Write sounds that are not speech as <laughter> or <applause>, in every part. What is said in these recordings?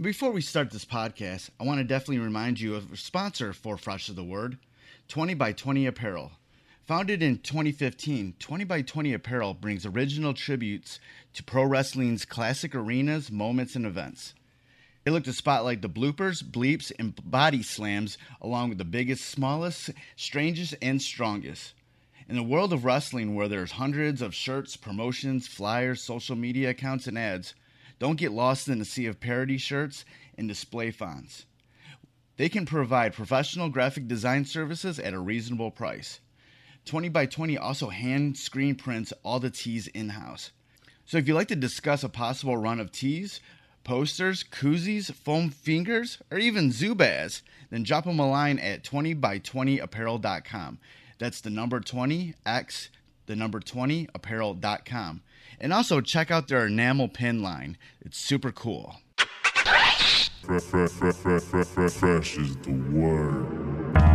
Before we start this podcast, I want to definitely remind you of a sponsor for Fresh of the Word 20 by 20 Apparel. Founded in 2015, 20 by 20 Apparel brings original tributes to pro wrestling's classic arenas, moments, and events. They look to spotlight the bloopers, bleeps, and body slams, along with the biggest, smallest, strangest, and strongest. In the world of wrestling, where there's hundreds of shirts, promotions, flyers, social media accounts, and ads, don't get lost in the sea of parody shirts and display fonts. They can provide professional graphic design services at a reasonable price. 20 by 20 also hand screen prints all the tees in house. So if you'd like to discuss a possible run of tees, posters, koozies, foam fingers, or even Zubaz, then drop them a line at 20by20apparel.com. That's the number 20x, the number 20apparel.com. And also check out their enamel pin line. It's super cool. Fresh, fresh, fresh, fresh, fresh, fresh is the word.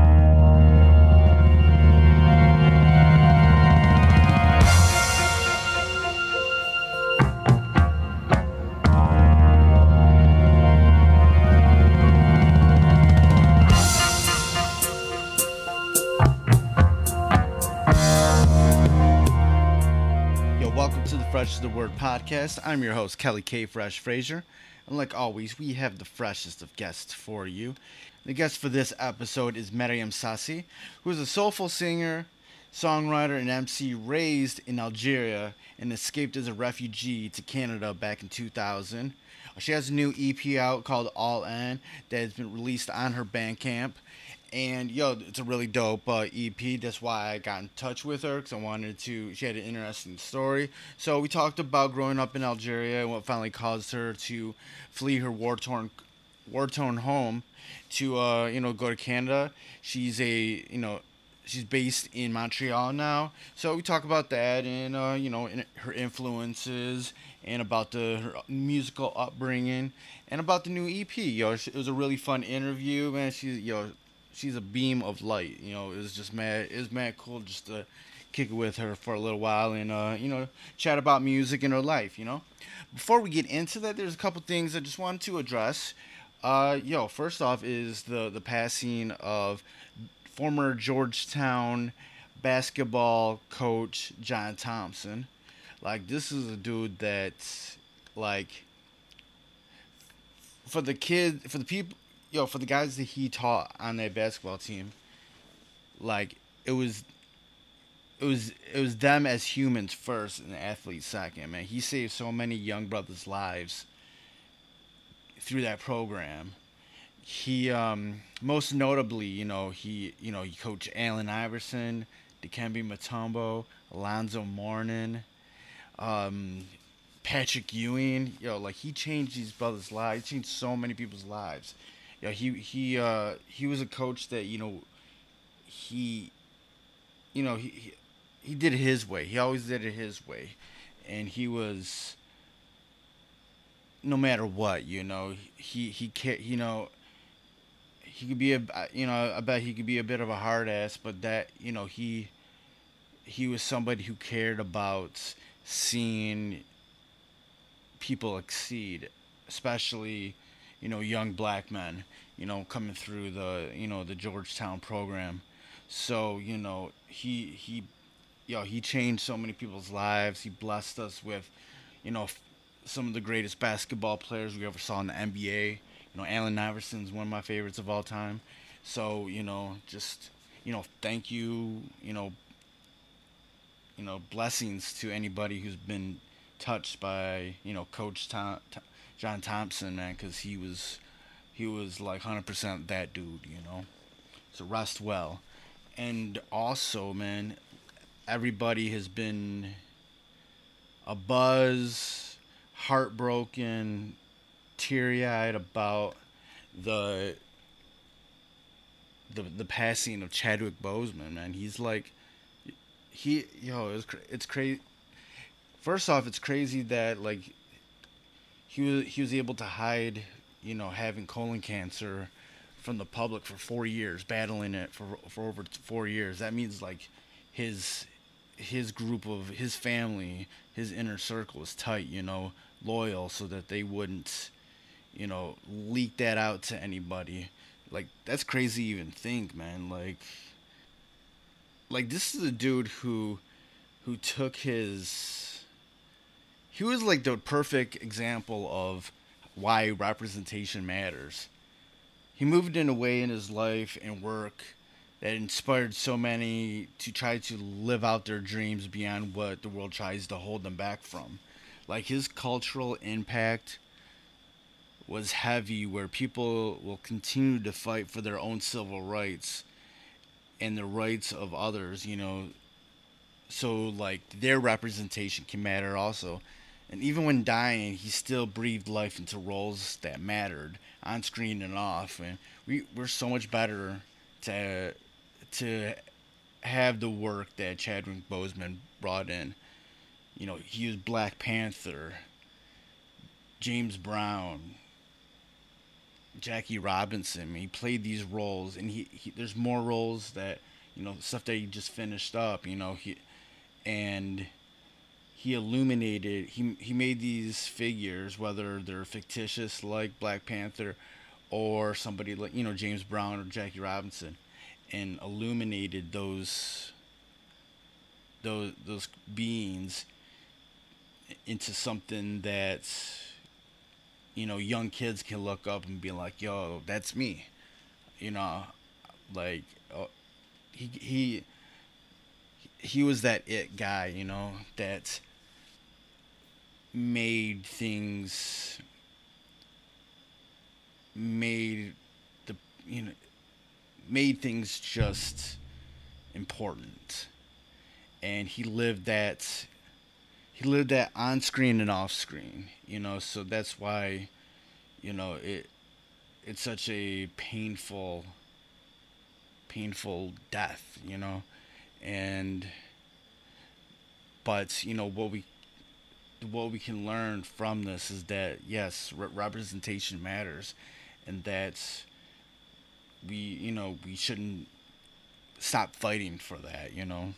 Fresh is the Word podcast. I'm your host, Kelly K. Fresh Frazier. And like always, we have the freshest of guests for you. The guest for this episode is Mariam Sassi, who is a soulful singer, songwriter, and MC raised in Algeria and escaped as a refugee to Canada back in 2000. She has a new EP out called All In that has been released on her Bandcamp. And yo, it's a really dope uh, EP. That's why I got in touch with her because I wanted to. She had an interesting story. So we talked about growing up in Algeria and what finally caused her to flee her war torn, war torn home to uh, you know go to Canada. She's a you know she's based in Montreal now. So we talk about that and uh, you know in, her influences and about the her musical upbringing and about the new EP. Yo, it was a really fun interview, man. She's yo, she's a beam of light. You know, it was just mad. It was mad cool just to kick it with her for a little while and uh, you know chat about music and her life. You know, before we get into that, there's a couple things I just wanted to address. Uh, yo, first off is the the passing of former Georgetown basketball coach John Thompson. Like this is a dude that's like for the kid for the people yo for the guys that he taught on that basketball team like it was it was it was them as humans first and athletes second man he saved so many young brothers lives through that program he um most notably you know he you know he coached Allen Iverson Dikembe Mutombo Alonzo Mourning um Patrick Ewing, yo, like he changed these brothers' lives. He changed so many people's lives. Yo, he he uh he was a coach that you know he you know he he, he did it his way. He always did it his way, and he was no matter what, you know, he he ca- you know he could be a you know I bet he could be a bit of a hard ass, but that you know he he was somebody who cared about seeing people exceed, especially, you know, young black men, you know, coming through the, you know, the Georgetown program. So, you know, he he yo, he changed so many people's lives. He blessed us with, you know, some of the greatest basketball players we ever saw in the NBA. You know, Allen Iverson's one of my favorites of all time. So, you know, just, you know, thank you, you know, you know, blessings to anybody who's been touched by you know Coach Tom, Tom, John Thompson, man, because he was he was like hundred percent that dude, you know. So rest well, and also, man, everybody has been a buzz, heartbroken, teary eyed about the the the passing of Chadwick Boseman, man. He's like he yo, it's cra- it's crazy first off, it's crazy that like he was he was able to hide, you know, having colon cancer from the public for four years, battling it for for over four years. That means like his his group of his family, his inner circle is tight, you know, loyal, so that they wouldn't, you know, leak that out to anybody. Like that's crazy even think, man. Like like this is a dude who who took his he was like the perfect example of why representation matters. He moved in a way in his life and work that inspired so many to try to live out their dreams beyond what the world tries to hold them back from. Like his cultural impact was heavy, where people will continue to fight for their own civil rights and the rights of others, you know. So, like, their representation can matter also. And even when dying, he still breathed life into roles that mattered on screen and off. And we, we're so much better to to have the work that Chadwick Boseman brought in. You know, he was Black Panther, James Brown, Jackie Robinson. He played these roles, and he, he there's more roles that you know stuff that he just finished up. You know, he and he illuminated. He he made these figures, whether they're fictitious like Black Panther, or somebody like you know James Brown or Jackie Robinson and illuminated those those those beings into something that you know young kids can look up and be like yo that's me you know like uh, he he he was that it guy you know that made things made the you know made things just important. And he lived that he lived that on screen and off screen, you know, so that's why you know it it's such a painful painful death, you know. And but, you know, what we what we can learn from this is that yes, re- representation matters and that's we you know we shouldn't stop fighting for that you know?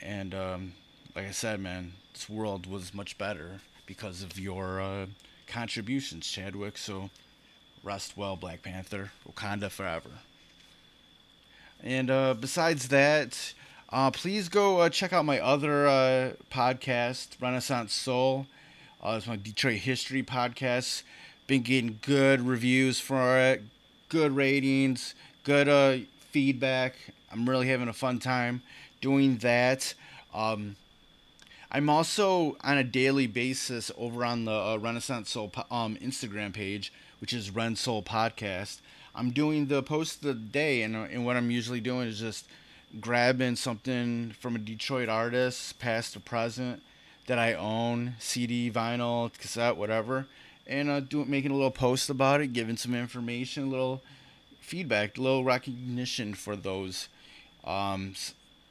And um, like i said man this world was much better because of your uh, contributions chadwick so rest well black panther wakanda forever. And uh, besides that uh, please go uh, check out my other uh, podcast renaissance soul uh, it's my detroit history podcast been getting good reviews for it good ratings, good uh, feedback. I'm really having a fun time doing that. Um, I'm also on a daily basis over on the uh, Renaissance Soul um, Instagram page, which is Ren Soul Podcast. I'm doing the post of the day, and, and what I'm usually doing is just grabbing something from a Detroit artist, past or present, that I own, CD, vinyl, cassette, whatever, and uh, doing making a little post about it, giving some information, a little feedback, a little recognition for those. Um,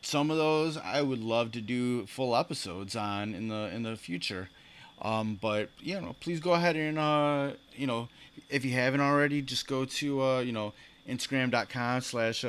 some of those I would love to do full episodes on in the in the future. Um, but you know, please go ahead and uh, you know, if you haven't already, just go to uh, you know Instagram.com slash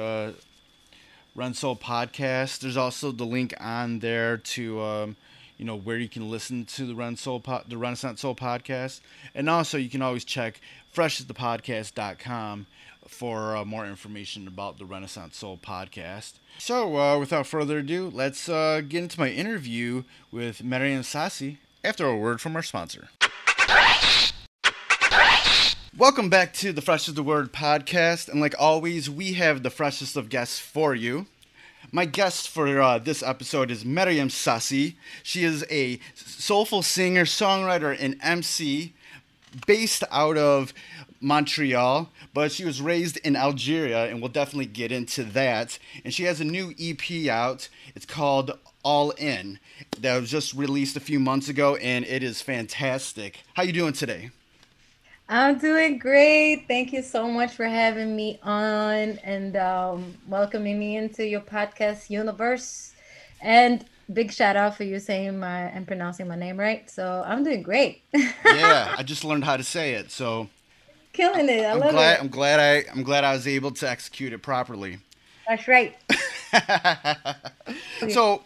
Ren Soul Podcast. There's also the link on there to um, you know where you can listen to the Run Soul po- the Renaissance Soul podcast, and also you can always check freshasthepodcast.com for uh, more information about the Renaissance Soul podcast. So, uh, without further ado, let's uh, get into my interview with Mariam Sassi after a word from our sponsor. Welcome back to the Fresh is the Word podcast, and like always, we have the freshest of guests for you. My guest for uh, this episode is Mariam Sassi. She is a soulful singer, songwriter, and MC based out of Montreal, but she was raised in Algeria, and we'll definitely get into that. And she has a new EP out. It's called All In. That was just released a few months ago, and it is fantastic. How you doing today? I'm doing great. Thank you so much for having me on and um, welcoming me into your podcast universe. And big shout out for you saying my and pronouncing my name right. So I'm doing great. <laughs> yeah, I just learned how to say it, so killing it. I I'm love glad it. I'm glad I I'm glad I was able to execute it properly. That's right. <laughs> so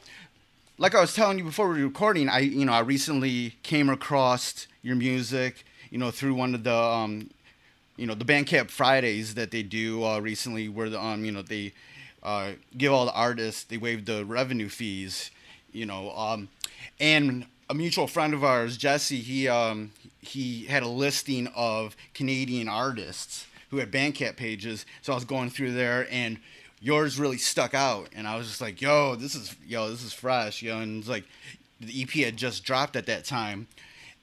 like I was telling you before we were recording, I you know I recently came across your music you know, through one of the um, you know, the Bandcamp Fridays that they do uh, recently, where the um, you know, they uh, give all the artists they waive the revenue fees, you know, um, and a mutual friend of ours, Jesse, he um, he had a listing of Canadian artists who had Bandcamp pages, so I was going through there and yours really stuck out. And I was just like, yo, this is yo, this is fresh, yo, and it's like the EP had just dropped at that time.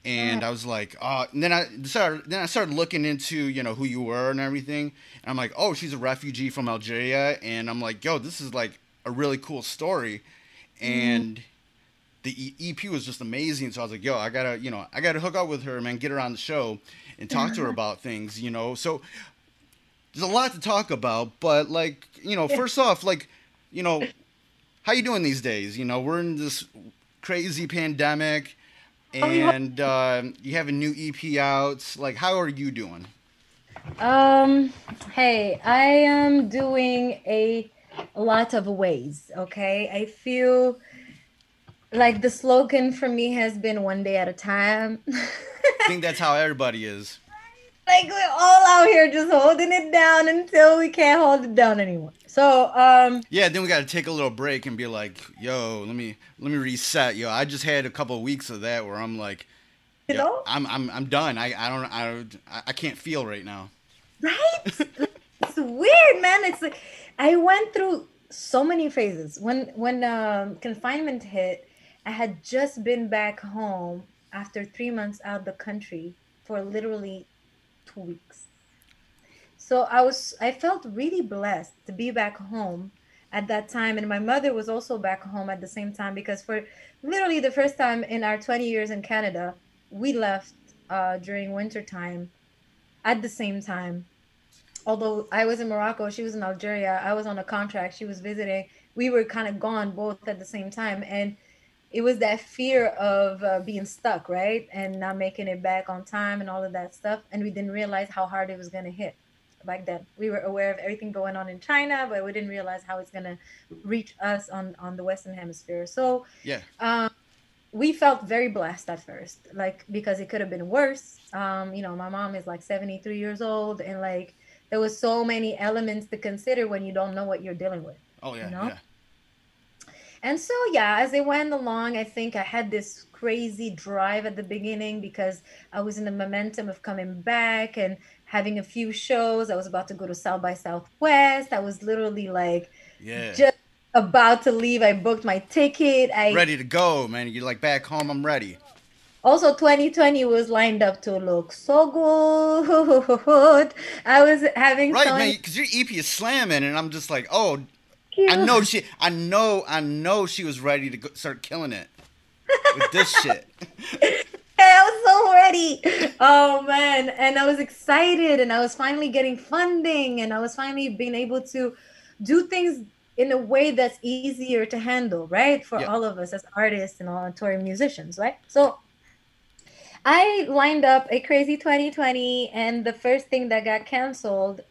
And Yeah. I was like, uh, and then I started, then I started looking into, you know, who you were and everything. And I'm like, oh, she's a refugee from Algeria. And I'm like, yo, this is like a really cool story. And the E- EP was just amazing. So I was like, yo, I gotta, you know, I gotta hook up with her, man, get her on the show and talk to her about things, you know. So there's a lot to talk about, but like, you know, first off, like, you know, how you doing these days? You know, we're in this crazy pandemic, Oh, yeah. and uh, you have a new EP out. Like, how are you doing? Um, hey, I am doing a lot of ways, okay? I feel like the slogan for me has been one day at a time. I think that's how everybody is. <laughs> like we're all out here just holding it down until we can't hold it down anymore. So, um, Yeah, then we got to take a little break and be like, yo, let me let me reset. Yo, I just had a couple of weeks of that where I'm like, you yo, know, I'm I'm I'm done. I I don't I don't- I, I can't feel right now. right? it's weird, man. It's like I went through so many phases. When when um, confinement hit, I had just been back home after three months out of the country for literally two weeks. So I was I felt really blessed to be back home at that time and my mother was also back home at the same time because for literally the first time in our 20 years in Canada, we left uh, during winter time at the same time. Although I was in Morocco, she was in Algeria, I was on a contract, she was visiting. We were kind of gone both at the same time. And it was that fear of uh, being stuck, right? And not making it back on time and all of that stuff. And we didn't realize how hard it was going to hit back then. We were aware of everything going on in China, but we didn't realize how it's going to reach us on, on the Western Hemisphere. So, Yeah. um, we felt very blessed at first, like because it could have been worse. Um, you know, my mom is like 73 years old, and like there was so many elements to consider when you don't know what you're dealing with. Oh yeah. know? Yeah. And so, yeah, as it went along, I think I had this crazy drive at the beginning because I was in the momentum of coming back and having a few shows. I was about to go to South by Southwest. I was literally like Yeah. just about to leave. I booked my ticket. I ready to go, man. You're like back home. I'm ready. also 2020 was lined up to look so good. I was having Right, man. Because your EP is slamming, and I'm just like, oh, I know she, I know, I know she was ready to go, start killing it with this <laughs> shit. <laughs> <laughs> I was so ready. Oh man. And I was excited and I was finally getting funding and I was finally being able to do things in a way that's easier to handle, right? For Yeah. all of us as artists and all touring musicians, right? So I lined up a crazy 2020 and the first thing that got canceled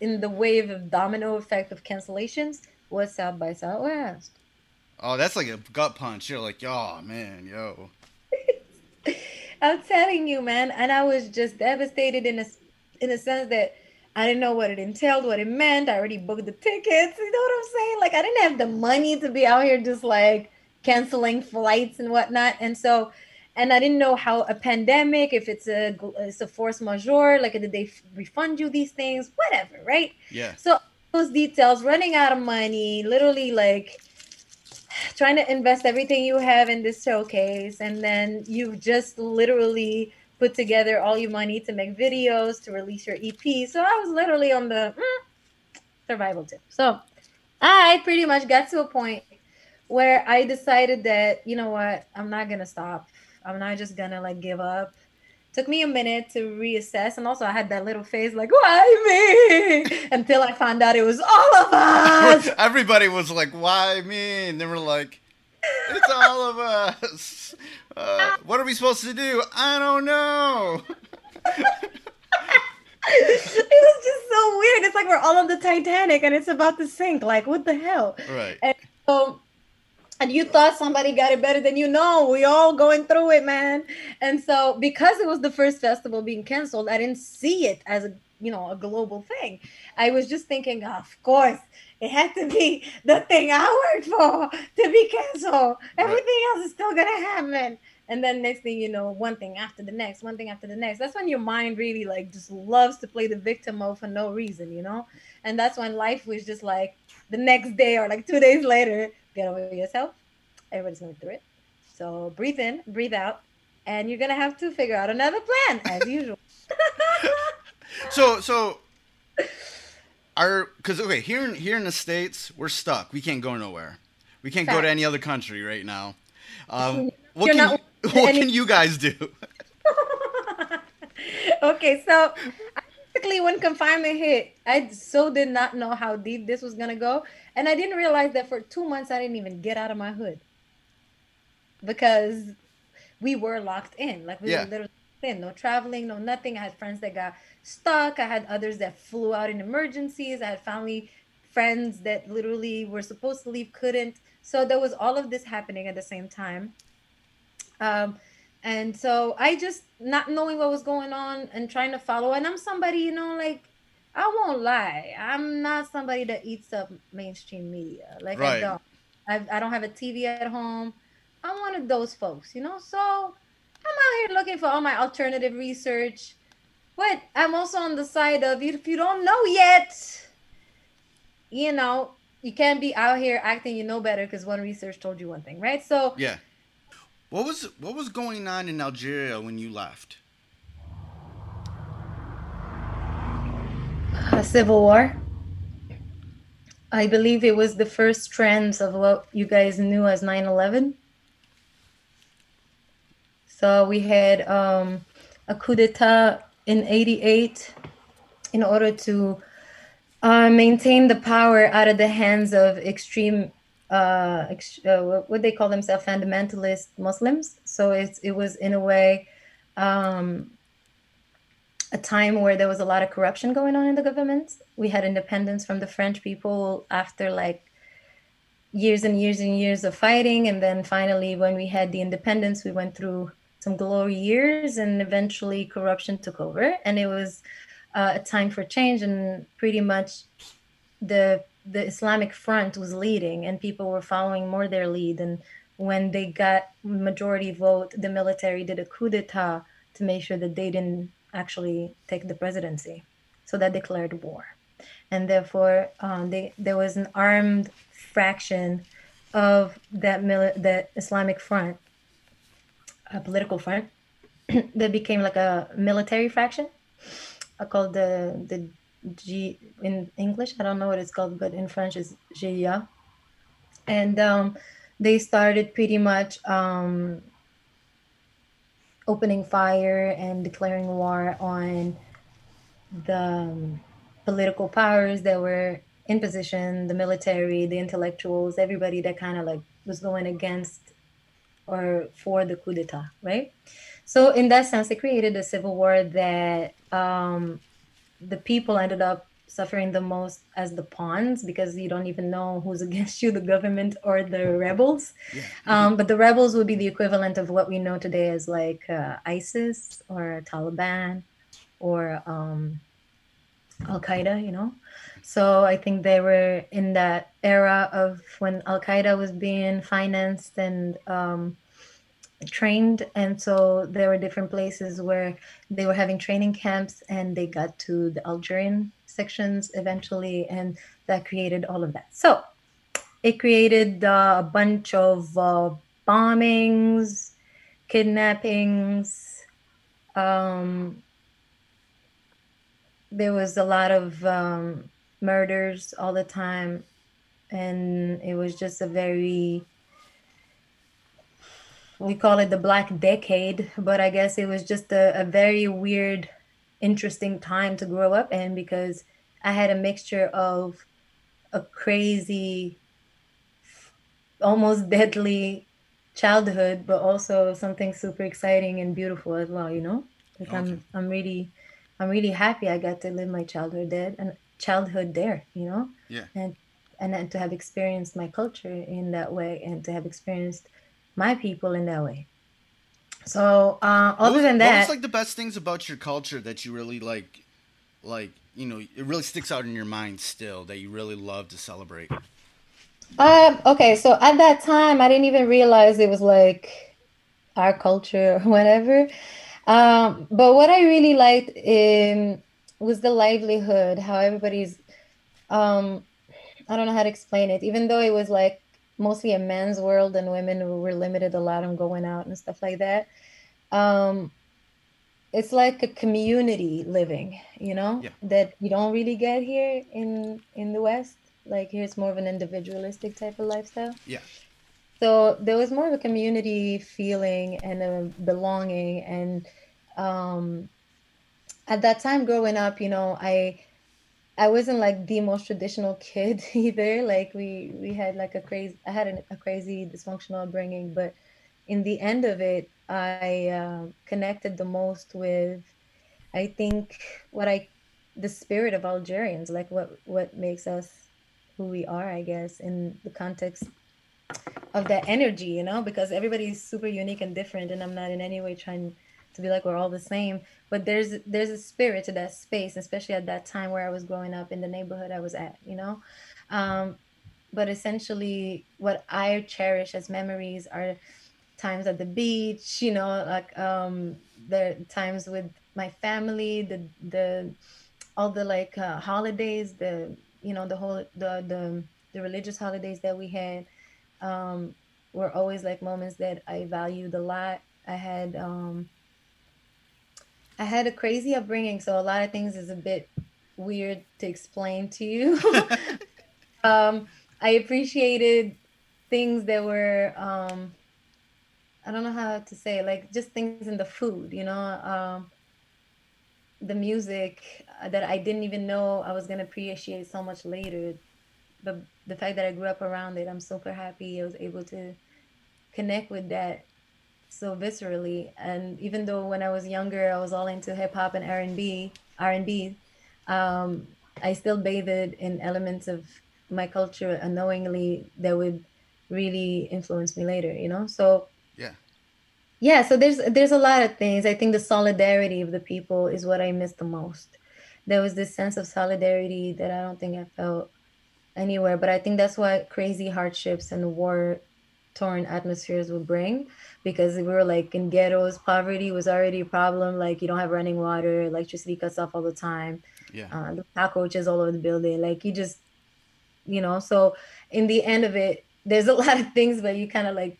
in the wave of domino effect of cancellations was South by Southwest. Oh, that's like a gut punch. You're like, oh man, yo. I'm telling you, man, and I was just devastated in a in a sense that I didn't know what it entailed, what it meant. I already booked the tickets. You know what I'm saying? Like I didn't have the money to be out here just like canceling flights and whatnot. And so, and I didn't know how a pandemic, if it's a it's a force majeure, like did they refund you these things, whatever, right? Yeah. So those details, running out of money, literally like trying to invest everything you have in this showcase, and then you've just literally put together all your money to make videos to release your EP. So I was literally on the mm, survival tip. So I pretty much got to a point where I decided that you know what, I'm not gonna stop. I'm not just gonna like give up took me a minute to reassess and also i had that little phase like why me <laughs> until i found out it was all of us <laughs> Everybody was like, why me? And they were like, it's all of us. <laughs> Uh, what are we supposed to do? I don't know. it was just so weird it's like we're all on the titanic and it's about to sink like what the hell Right. And so and you thought somebody got it better than you. Know we all going through it man. And so because it was the first festival being canceled i didn't see it as a you know a global thing. I was just thinking of course it had to be <laughs> the thing i worked for to be canceled. Everything else is still gonna happen. And then next thing you know one thing after the next one thing after the next. That's when your mind really like just loves to play the victim mode for no reason you know? And that's when life was just like the next day or like two days later get over yourself. Everybody's going through it. So breathe in breathe out and you're gonna have to figure out another plan as <laughs> usual. So so our because okay here in here in the states we're stuck. We can't go nowhere. We can't Fact. go to any other country right now. Um, what can not, <laughs> what any- can you guys do? <laughs> Okay so basically when confinement hit i so did not know how deep this was gonna go and i didn't realize that for two months i didn't even get out of my hood because we were locked in like we yeah. were literally in no traveling no nothing i had friends that got stuck. I had others that flew out in emergencies. I had family friends that literally were supposed to leave, couldn't. So there was all of this happening at the same time. Um, and so I just not knowing what was going on and trying to follow. And I'm somebody, you know, like I won't lie. I'm not somebody that eats up mainstream media. Like right. I don't. I, I don't have a TV at home. I'm one of those folks, you know. So I'm out here looking for all my alternative research but I'm also on the side of if you don't know yet, you know, you can't be out here acting you know better because one research told you one thing, right? So yeah. What was what was going on in Algeria when you left? A civil war. I believe it was the first trends of what you guys knew as 9/11. So we had um, a coup d'état in 88 in order to uh, maintain the power out of the hands of extreme uh, uh, what they call themselves fundamentalist Muslims. So it's, it was in a way um, a time where there was a lot of corruption going on in the government. We had independence from the French people after like years and years and years of fighting. And then finally, when we had the independence, we went through some glory years, and eventually corruption took over, and it was uh, a time for change. And pretty much, the the Islamic Front was leading, and people were following more their lead. And when they got majority vote, the military did a coup d'état to make sure that they didn't actually take the presidency. So that declared war, and therefore um, they, there was an armed fraction of that mili- that Islamic Front a political front <clears throat> that became like a military faction uh, called the the G in English. I don't know what it's called, but in French is GIA. And um, they started pretty much um, opening fire and declaring war on the um, political powers that were in position, the military, the intellectuals, everybody that kind of like was going against or for the coup d'etat, right? So in that sense, it created a civil war that um, the people ended up suffering the most as the pawns because you don't even know who's against <laughs> you, the government or the rebels. Yeah. Um, but the rebels would be the equivalent of what we know today as like uh, ISIS or Taliban or um, Al Qaeda, you know. So I think they were in that era of when Al Qaeda was being financed and um, trained. And so there were different places where they were having training camps and they got to the Algerian sections eventually. And that created all of that. So it created uh, a bunch of uh, bombings, kidnappings. Um, there was a lot of um, murders all the time and it was just a very we call it the black decade but i guess it was just a, a very weird interesting time to grow up in because i had a mixture of a crazy almost deadly childhood but also something super exciting and beautiful as well you know like okay. i'm i'm really i'm really happy i got to live my childhood dead and childhood there, you know? Yeah. And and then to have experienced my culture in that way and to have experienced my people in that way. So uh, other was, than that, what was like the best things about your culture that you really like, like you know, it really sticks out in your mind still that you really love to celebrate. Um, okay, so at that time, I didn't even realize it was like our culture or <laughs> whatever. Um, but what I really liked in was the livelihood, how everybody's, um, I don't know how to explain it, even though it was like mostly a men's world and women were limited a lot on going out and stuff like that. Um, it's like a community living, you know, Yeah. that you don't really get here in in the West. Like here, it's more of an individualistic type of lifestyle. Yeah. So there was more of a community feeling and a belonging. And um, at that time, growing up, you know, I I wasn't like the most traditional kid <laughs> either. Like we we had like a crazy I had an, a crazy dysfunctional upbringing, but in the end of it, I uh, connected the most with I think what I the spirit of Algerians, like what what makes us who we are, I guess, in the context of that energy, you know, because everybody's super unique and different, and I'm not in any way trying to be like we're all the same. But there's there's a spirit to that space, especially at that time where I was growing up in the neighborhood I was at, you know. Um, but essentially, what I cherish as memories are times at the beach, you know, like um, the times with my family, the the all the like uh, holidays, the you know the whole the the the religious holidays that we had um, were always like moments that I valued a lot. I had um, I had a crazy upbringing, so a lot of things is a bit weird to explain to you. <laughs> <laughs> um, I appreciated things that were um, I don't know how to say like just things in the food, you know, um, the music uh, that I didn't even know I was gonna appreciate so much later. But the fact that I grew up around it, I'm super happy I was able to connect with that so viscerally. And even though when I was younger, I was all into hip hop and R and B, R and B, um, I still bathed in elements of my culture unknowingly that would really influence me later. You know, so Yeah. yeah. So there's there's a lot of things. I think the solidarity of the people is what I miss the most. There was this sense of solidarity that I don't think I felt anywhere. But I think that's why crazy hardships and war torn atmospheres would bring because we were like in ghettos, poverty was already a problem. Like you don't have running water, electricity cuts off all the time, Yeah. uh, the cockroaches all over the building. Like you just, you know, so in the end of it, there's a <laughs> lot of things, but you kind of like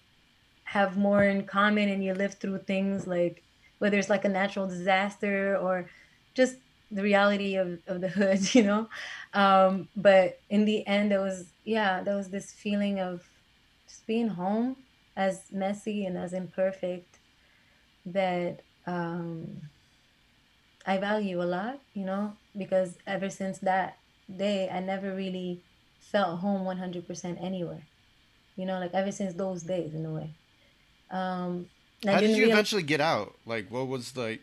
have more in common and you live through things like whether it's like a natural disaster or just the reality of, of the <laughs> hood, you know. Um, but in the end, there was yeah, there was this feeling of being home, as messy and as imperfect, that um, I value a lot, you know, because ever since that day, I never really felt home one hundred percent anywhere, you know, like ever since those days in a way. Um, How did you realize. eventually get out? Like, what was the,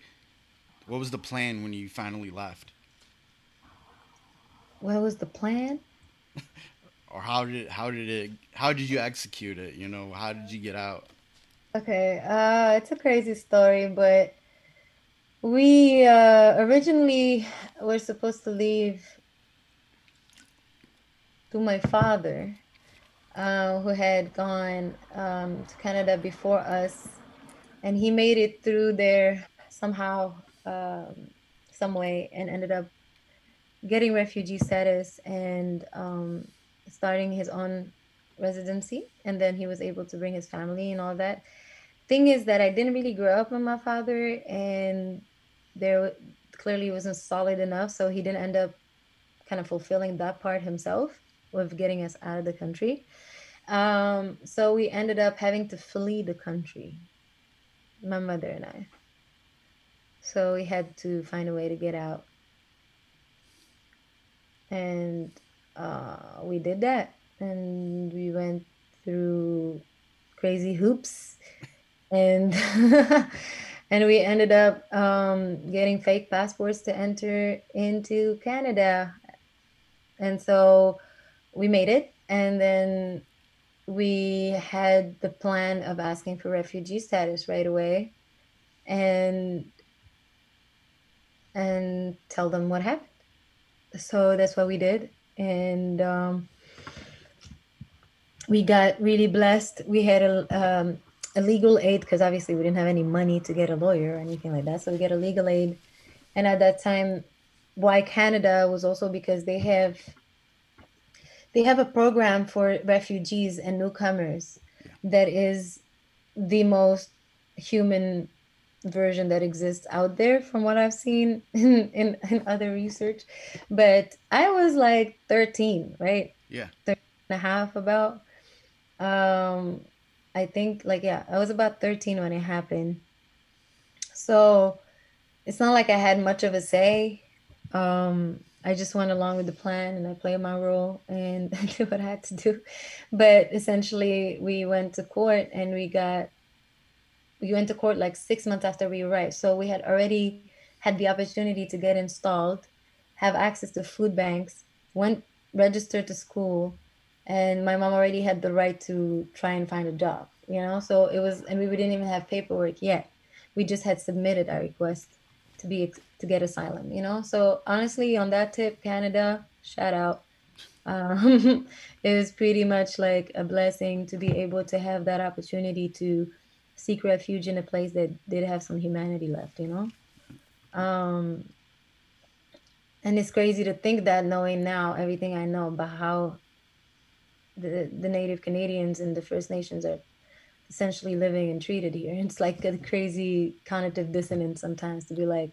what was the plan when you finally left, What was the plan? <laughs> or how did how did it how did you execute it? You know, how did you get out? Okay, uh, it's a crazy story, but we uh, originally were supposed to leave to my father, uh, who had gone um, to Canada before us, and he made it through there somehow, um, some way, and ended up getting refugee status and um, starting his own residency. And then he was able to bring his family and all that. Thing is that I didn't really grow up with my father, and there clearly wasn't solid enough, so he didn't end up kind of fulfilling that part himself with getting us out of the country. Um, so we ended up having to flee the country, my mother and I. So we had to find a way to get out. And uh, we did that. And we went through crazy hoops. <laughs> And <laughs> and we ended up um, getting fake passports to enter into Canada. And so we made it, and then we had the plan of asking for refugee status right away, and and tell them what happened. So that's what we did, and um, we got really blessed. We had a um, a legal aid because obviously we didn't have any money to get a lawyer or anything like that. So we get a legal aid, and at that time, why Canada was also because they have they have a program for refugees and newcomers that is the most human version that exists out there from what I've seen <laughs> in, in, in other research. But I was like 13, right? Yeah. 13 and a half about. Um, I think like, yeah, I was about 13 when it happened. So it's not like I had much of a say. Um, I just went along with the plan and I played my role and <laughs> did what I had to do. But essentially, we went to court and we got, we went to court like six months after we arrived. So we had already had the opportunity to get installed, have access to food banks, went registered to school, and my mom already had the right to try and find a job, you know? So it was, and we didn't even have paperwork yet. We just had submitted our request to be to get asylum you know so honestly on that tip canada shout out um, <laughs> it was pretty much like a blessing to be able to have that opportunity to seek refuge in a place that did have some humanity left you know um, and it's crazy to think that knowing now everything i know about how the the native canadians and the first nations are essentially living and treated here. <laughs> It's like a crazy cognitive dissonance sometimes to be like,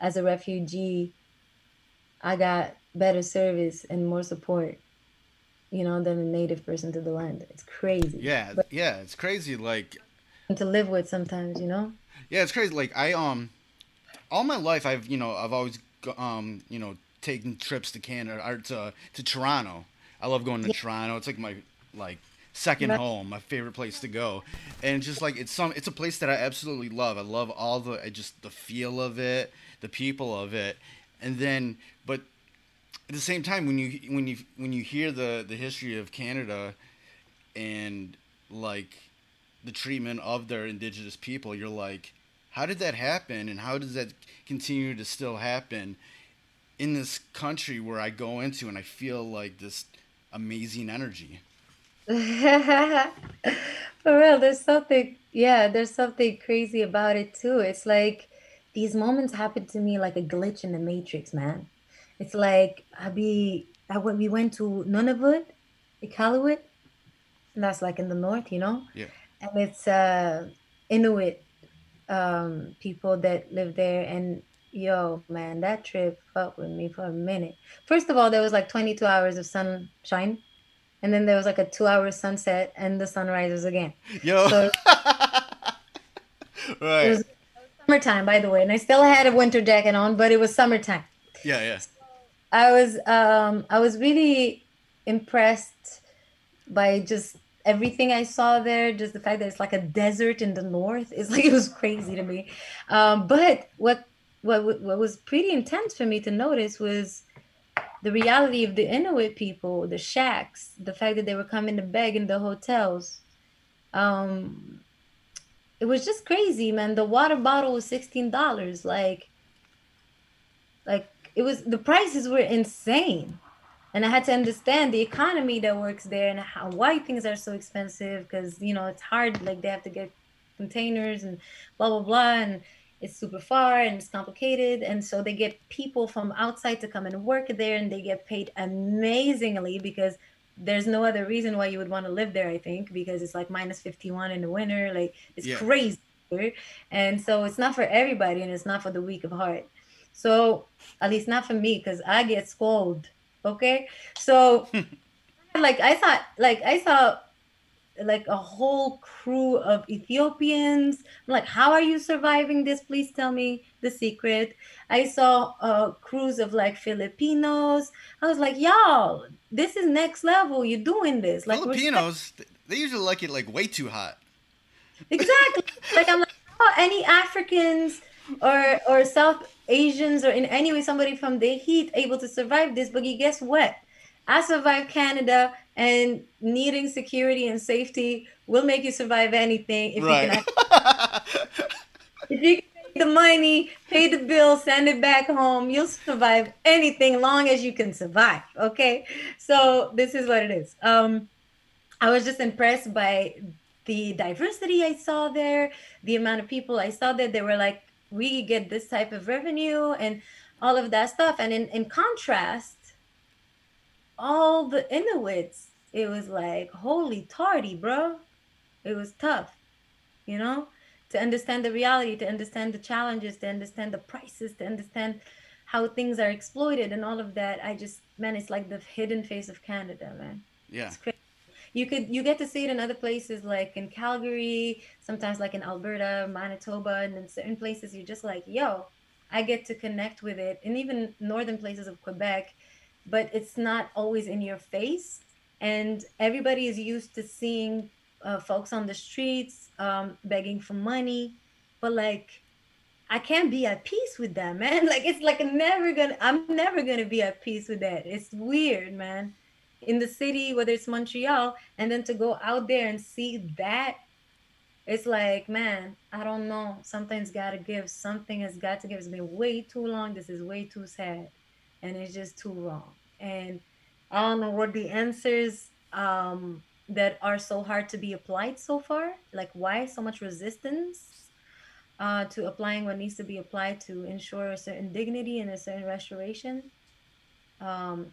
as a refugee, I got better service and more support, you know, than a native person to the land. It's crazy. Yeah, But yeah, it's crazy. Like, to live with sometimes, you know? yeah, it's crazy. Like, I um, all my life, I've you know, I've always um, you know, taken trips to Canada or to to Toronto. I love going to Yeah. Toronto. It's like my like second Right. home, my favorite place to go. And just like it's some it's a place that I absolutely love. I love all the I just the feel of it, the people of it. And then but at the same time when you when you when you hear the the history of Canada and like the treatment of their indigenous people, you're like, how did that happen and how does that continue to still happen in this country where I go into and I feel like this amazing energy? <laughs> For real, there's something, yeah, there's something crazy about it too. It's like these moments happen to me like a glitch in the matrix, man. It's like I be I went we went to Nunavut, Iqaluit, and that's like in the north, you know? Yeah. And it's uh Inuit um people that live there and yo man, that trip fucked with me for a minute. First of all, there was like 22 hours of sunshine, and then there was like a two hour sunset and the sun rises again. Yo. So <laughs> it right. was summertime, by the way, and I still had a winter jacket on, but it was summertime. Yeah, yeah. I was um I was really impressed by just everything I saw there. Just the fact that it's like a desert in the north. It's like <laughs> it was crazy to me. Um, but what what what was pretty intense for me to notice was the reality of the Inuit people, the shacks, the fact that they were coming to beg in the hotels. Um, it was just crazy, man. The water bottle was sixteen dollars. Like, like it was the prices were insane and i had to understand the economy that works there and how why things are so expensive because you know it's hard like they have to get containers and blah blah blah and it's super far and it's complicated. And so they get people from outside to come and work there and they get paid amazingly because there's no other reason why you would want to live there i think because it's like minus 51 in the winter like it's Yeah. crazy and so it's not for everybody and it's not for the weak of heart. So at least not for me because i get scolded okay? So <laughs> like i thought like i saw like a whole crew of ethiopians. I'm like how are you surviving this? Please tell me the secret. I saw uh crews of like filipinos. I was like y'all this is next level. You're doing this. Like respect- Filipinos, they usually like it like way too hot. Exactly. <laughs> like I'm like, how any Africans or or South Asians or in any way somebody from the heat able to survive this? But you guess what? I survived Canada, and needing security and safety will make you survive anything if right. you can. <laughs> if you can pay the money, pay the bill, send it back home, you'll survive anything long as you can survive. Okay, so this is what it is. Um, I was just impressed by the diversity I saw there, the amount of people I saw there. They were like, we get this type of revenue and all of that stuff. And in, in contrast, all the Inuits, it was like, holy tardy, bro. It was tough, you know, to understand the reality, to understand the challenges, to understand the prices, to understand how things are exploited and all of that. I just, man, it's like the hidden face of Canada, man. Yeah. It's crazy. You could you get to see it in other places like in Calgary, sometimes like in Alberta, Manitoba, and in certain places you're just like, yo, I get to connect with it, and even northern places of Quebec, but it's not always in your face, and everybody is used to seeing uh, folks on the streets um, begging for money, but like I can't be at peace with that, <laughs> man. Like it's like never gonna I'm never gonna be at peace with that. It's weird, man. In the city, whether it's Montreal, and then to go out there and see that, it's like, man, I don't know. Something's gotta give. Something has got to give. It's been way too long. This is way too sad. And it's just too wrong. And I don't know what the answers um that are so hard to be applied so far. Like why so much resistance? uh, to applying what needs to be applied to ensure a certain dignity and a certain restoration, um,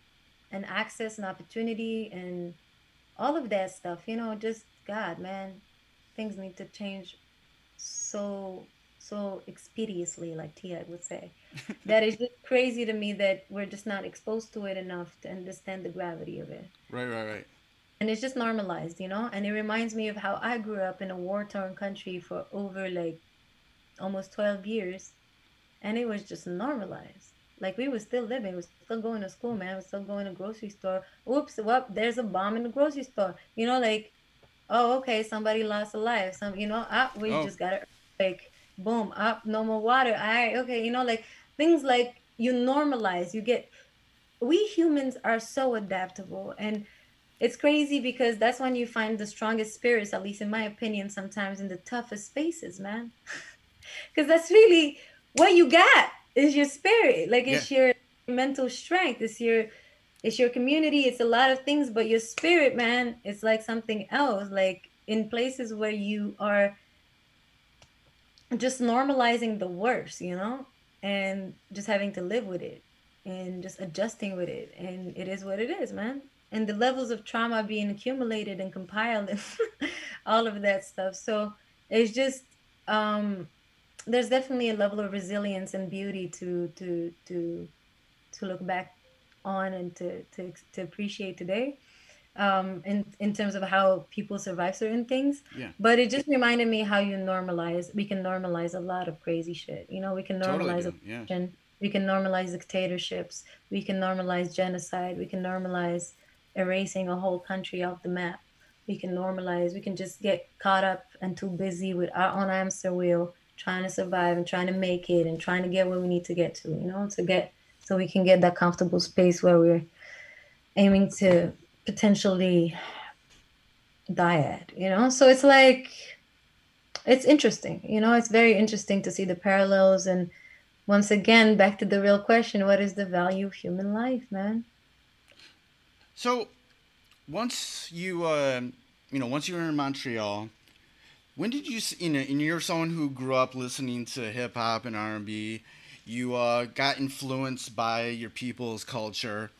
and access and opportunity and all of that stuff. You know, just God, man, things need to change so so expeditiously, like Tia would say. <laughs> that is just crazy to me that we're just not exposed to it enough to understand the gravity of it Right, right, right. and it's just normalized, you know. And it reminds me of how I grew up in a war-torn country for over like almost 12 years, and it was just normalized. Like we were still living, we were still going to school, man. We were still going to grocery store. Oops, well, there's a bomb in the grocery store. You know, like, oh, okay, somebody lost a life. Some, you know, ah, we Oh. just got it. Like, boom, up, no more water. All right, okay, you know, like things like you normalize. You get. We humans are so adaptable, and it's crazy because that's when you find the strongest spirits, at least in my opinion, sometimes in the toughest spaces, man. <laughs> Because that's really what you got is your spirit. Like it's your mental strength. It's your it's your community. It's a lot of things, but your spirit, man, it's like something else. Like in places where you are just normalizing the worst, you know, and just having to live with it and just adjusting with it. And it is what it is, man. And the levels of trauma being accumulated and compiled <laughs> and all of that stuff. So it's just um there's definitely a level of resilience and beauty to to to to look back on and to to, to appreciate today um in in terms of how people survive certain things. Yeah. but it just reminded me how you normalize we can normalize a lot of crazy shit. You know we can Totally normalize do, yeah. we can normalize dictatorships. We can normalize genocide. We can normalize erasing a whole country off the map. We can normalize we can just get caught up and too busy with our own hamster wheel trying to survive and trying to make it and trying to get where we need to get to you know to get so we can get that comfortable space where we're aiming to potentially die at you know? So it's like it's interesting you know? It's very interesting to see the parallels and once again back to the real question what is the value of human life man? So, once you, uh, you know, once you were in Montreal, when did you, you know, and you're someone who grew up listening to hip hop and R and B, you uh, got influenced by your people's culture.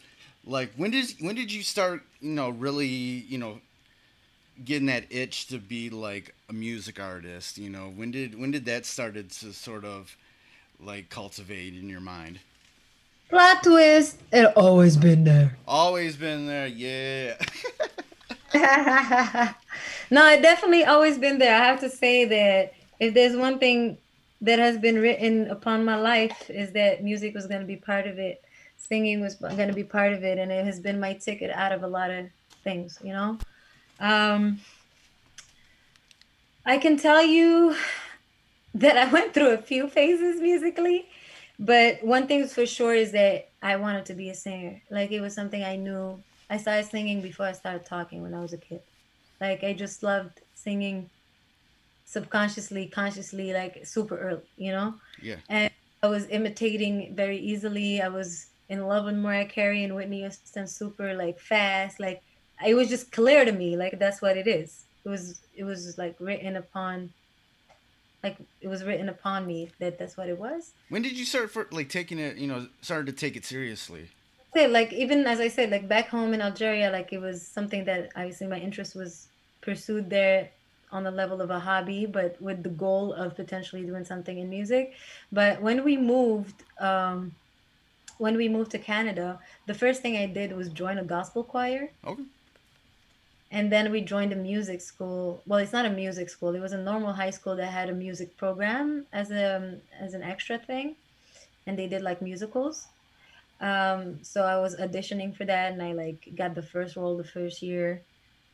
Like, when did when did you start, you know, really, you know, getting that itch to be like a music artist? You know, when did when did that started to sort of like cultivate in your mind? plot twist it always been there Always been there, yeah. <laughs> <laughs> no, it definitely always been there. I have to say that if there's one thing that has been written upon my life is that music was going to be part of it. Singing was going to be part of it, and it has been my ticket out of a lot of things. You know, um, I can tell you <laughs> that I went through a few phases musically, but one thing's for sure is that I wanted to be a singer. Like it was something I knew I started singing before I started talking when I was a kid. Like I just loved singing subconsciously, consciously, like super early, you know? Yeah. And I was imitating very easily. I was in love with Mariah Carey and Whitney Houston super like fast. Like it was just clear to me, like that's what it is. It was it was like written upon like it was written upon me that that's what it was. When did you start for like taking it? You know, started to take it seriously. Say like even as I said, like back home in Algeria, like it was something that obviously my interest was pursued there on the level of a hobby, but with the goal of potentially doing something in music. But when we moved, um, when we moved to Canada, the first thing I did was join a gospel choir. Okay. And then we joined a music school. Well, it's not a music school. It was a normal high school that had a music program as a as an extra thing, and they did like musicals. Um, so I was auditioning for that, and I like got the first role the first year.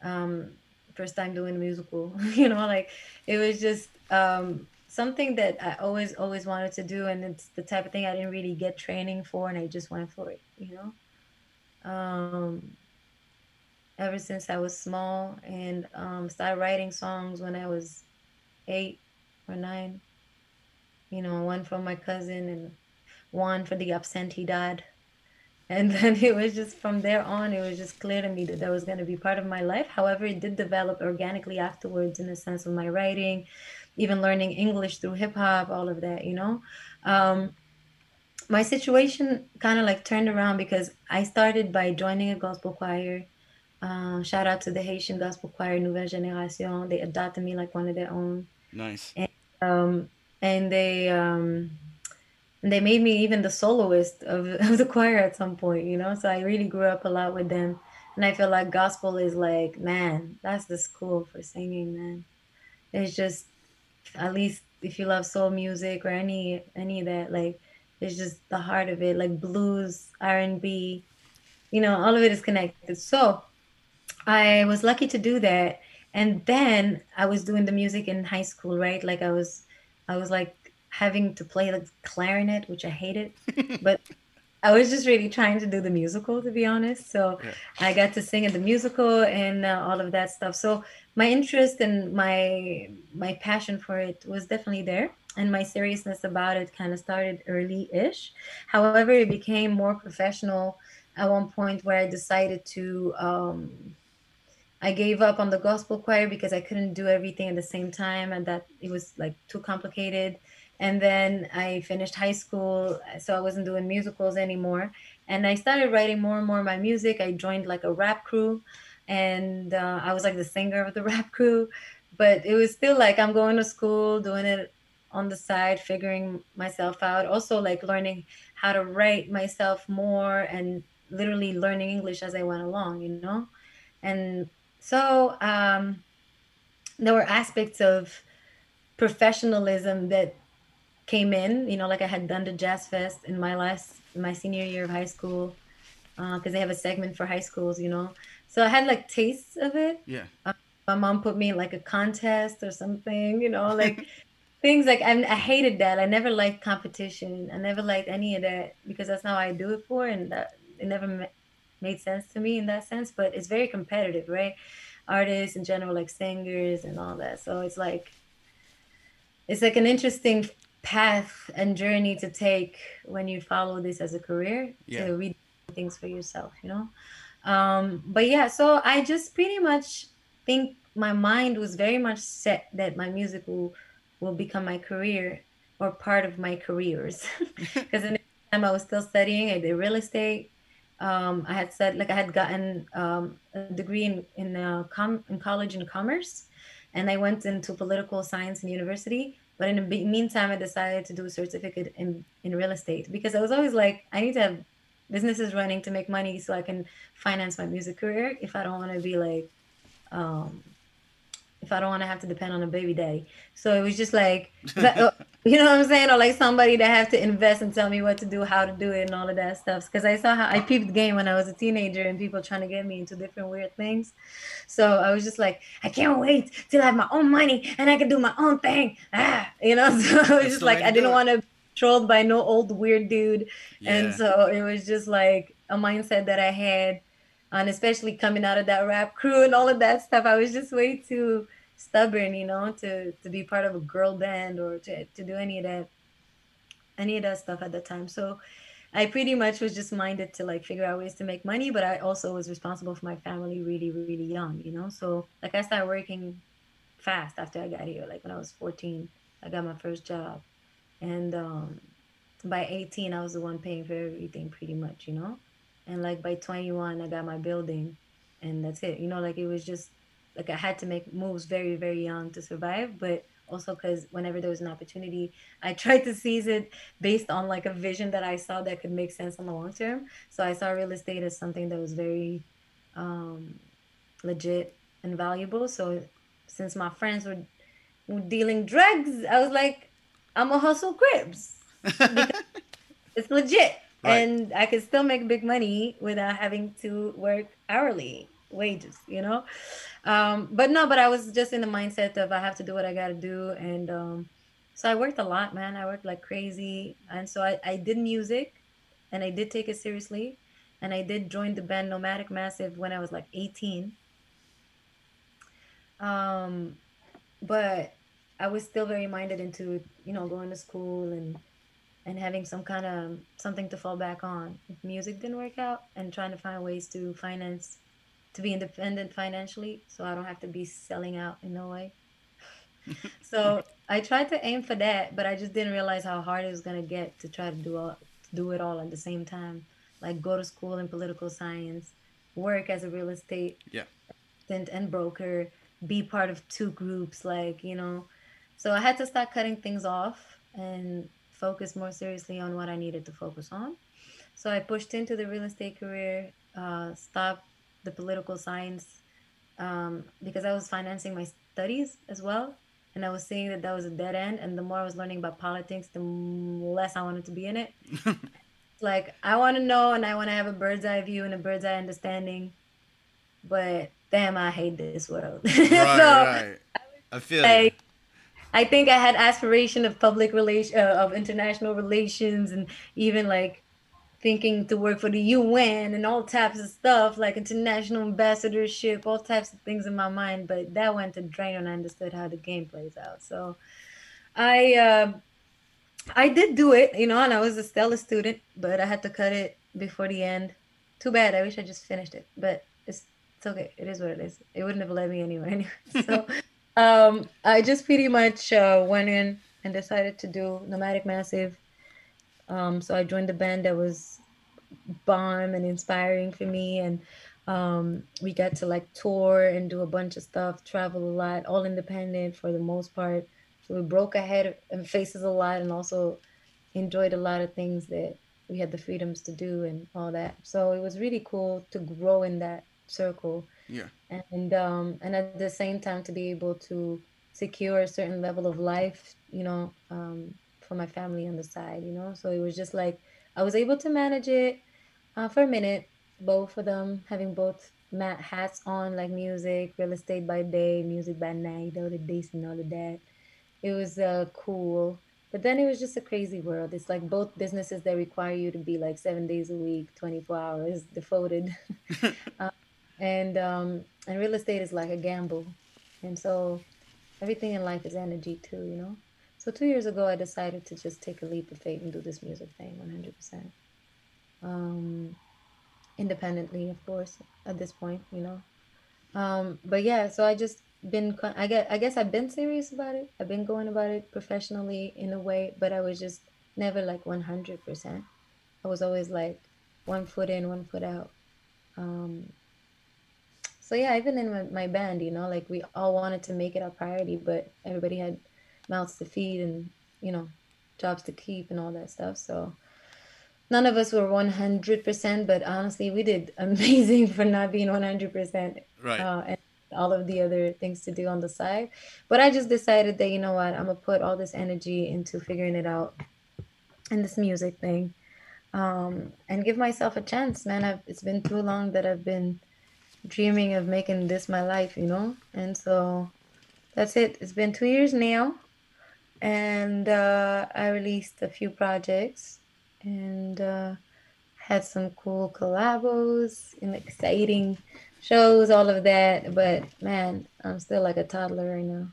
Um, first time doing a musical <laughs> you know like it was just um, something that i always always wanted to do and it's the type of thing i didn't really get training for and i just went for it you know um, ever since i was small and um, started writing songs when i was eight or nine you know one for my cousin and one for the absentee dad and <laughs> then it was just from there on it was just clear to me that that was going to be part of my life. However it did develop organically afterwards in the sense of my writing even learning english through hip-hop all of that you know? Um, my situation kind of like turned around because i started by joining a gospel choir. Uh, shout out to the haitian gospel choir nouvelle generation they adopted me like one of their own. Nice. And, um, and they um, and they made me even the soloist of, <laughs> of the choir at some point you know? So i really grew up a lot with them. And i feel like gospel is like man that's the school for singing man. It's just at least if you love soul music or any any of that like it's just the heart of it like blues r&b you know all of it is connected. So i was lucky to do that. And then i was doing the music in high school right? Like i was i was like having to play the clarinet, which I hated, but I was just really trying to do the musical, to be honest. So yeah. I got to sing in the musical and uh, all of that stuff. So my interest and my my passion for it was definitely there, and my seriousness about it kind of started early-ish. However, it became more professional at one point where I decided to. Um, I gave up on the gospel choir because I couldn't do everything at the same time, and that it was like too complicated and then I finished high school, so I wasn't doing musicals anymore. And I started writing more and more my music. I joined like a rap crew, and uh, I was like the singer of the <laughs> rap crew. But it was still like I'm going to school, doing it on the side, figuring myself out. Also, like learning how to write myself more and literally learning English as I went along, you know? And so um, there were aspects of professionalism that came in, you know, like I had done the Jazz Fest in my last, my senior year of high school, because uh, they have a segment for high schools, you know. So I had like tastes of it. Yeah. Uh, my mom put me in like a contest or something, you know, <laughs> like things like I, I hated that. I never liked competition. I never liked any of that because that's not what I do it for, and that it never ma- made sense to me in that sense. But it's very competitive, right? Artists in general, like singers and all that. So it's like it's like an interesting path and journey to take when you follow this as a career yeah. to read things for yourself you know um but yeah so i just pretty much think my mind was very much set that my music will will become my career or part of my careers <laughs> <laughs> because in the time i was still studying i did real estate um, I had said like I had gotten um, a degree in in, uh, com- in college in commerce, and I went into political science in university. But in the meantime, I decided to do a certificate in, in real estate because I was always like, I need to have businesses running to make money so I can finance my music career if I don't want to be like, um, if I don't want to have to depend on a baby daddy. So it was just like, uh, <laughs> you know what I'm saying? Or like somebody that have to invest and tell me what to do, how to do it, and all of that stuff. Because I saw how I peeped game when I was a teenager and people trying to get me into different weird things. So I was just like, I can't wait till I have my own money and I can do my own thing. Ah, you know. <laughs> So I was just like, I didn't want to be trolled by no old weird dude, yeah. and so it was just like a mindset that I had and especially coming out of that rap crew and all of that stuff, I was just way too stubborn, you know, to to be part of a girl band or to, to do any of that any of that stuff at the time. So I pretty much was just minded to like figure out ways to make money, but I also was responsible for my family really, really young, you know. So like I started working fast after I got here. Like when I was 14, I got my first job. And um by 18 I was the one paying for everything pretty much, you know? And like by 21 I got my building and that's it. You know, like it was just like I had to make moves very, very young to survive, but also because whenever there was an opportunity, I <laughs> tried to seize it based on like a vision that I saw that could make sense on the long term. So I saw real estate as something that was very um, legit and valuable. So since my friends were, were dealing drugs, I was like, I'm a hustle cribs. <laughs> it's legit. Right. And I could still make big money without having to work hourly wages, you know? Um, but no, but I was just in the mindset of I have to do what I got to do. And um, so I worked a lot, man. I worked like crazy. And so I, I did music and I did take it seriously. And I did join the band Nomadic Massive when I was like 18. Um, but I was still very minded into, you know, going to school and and having some kind of something to fall back on. If music didn't work out and trying to find ways to finance to be independent financially so I don't have to be selling out in no way. <laughs> so I tried to aim for that, but I just didn't realize how hard it was gonna get to try to do all do it all at the same time. Like go to school in political science, work as a real estate yeah. and, and broker, be part of two groups, like, you know. So I had to start cutting things off and focus more seriously on what I needed to focus on. So I pushed into the real estate career, uh, stopped the political science um, because I was financing my studies as well. And I was seeing that that was a dead end. And the more I was learning about politics, the less I wanted to be in it. <laughs> like, I want to know and I want to have a bird's eye view and a bird's eye understanding. But damn, I hate this world. <laughs> right, so, right. I feel like, I think I had aspiration of public relation, uh, of international relations, and even like thinking to work for the UN and all types of stuff, like international ambassadorship, all types of things in my mind. But that went to drain when I understood how the game plays out. So I uh, I did do it, you know, and I was a stellar student, but I had to cut it before the end. Too bad. I wish I just finished it, but it's it's okay. It is what it is. It wouldn't have led me anywhere anyway. <laughs> So <laughs> um, I just pretty much uh, went in and decided to do Nomadic Massive um, so I joined the band that was bomb and inspiring for me. And um, we got to like tour and do a bunch of stuff, travel a lot, all independent for the most part. So we broke ahead and faces a lot and also enjoyed a lot of things that we had the freedoms to do and all that. So it was really cool to grow in that circle. Yeah. And um, and at the same time to be able to secure a certain level of life, you know, um, for my family on the side, you know. So it was just like I was able to manage it uh, for a minute, both of them having both mat hats on, like music, real estate by day, music by night, all the days and all of that. It was uh, cool. But then it was just a crazy world. It's like both businesses that require you to be like seven days a week, 24 hours <laughs> devoted. <laughs> uh, and um, and real estate is like a gamble. And so everything in life is energy too, you know? So two years ago, I decided to just take a leap of faith and do this music thing 100%. Um, independently, of course, at this point, you know. Um, but yeah, so I just been, I guess, I guess I've been serious about it. I've been going about it professionally in a way, but I was just never like 100%. I was always like one foot in, one foot out. Um, so yeah, even in my, my band, you know, like we all wanted to make it our priority, but everybody had mouths to feed and you know jobs to keep and all that stuff. So none of us were 100% but honestly we did <laughs> amazing for not being 100% right. uh, and all of the other things to do on the side. But i just decided that you know what i'm gonna put all this energy into figuring it out and this music thing um, and give myself a chance man. I've, it's been too long that i've been dreaming of making this my life you know? And so that's it. It's been two years now and uh, I released a few projects and uh, had some cool collabos and exciting shows, all of that. But man, I'm still like a toddler right now.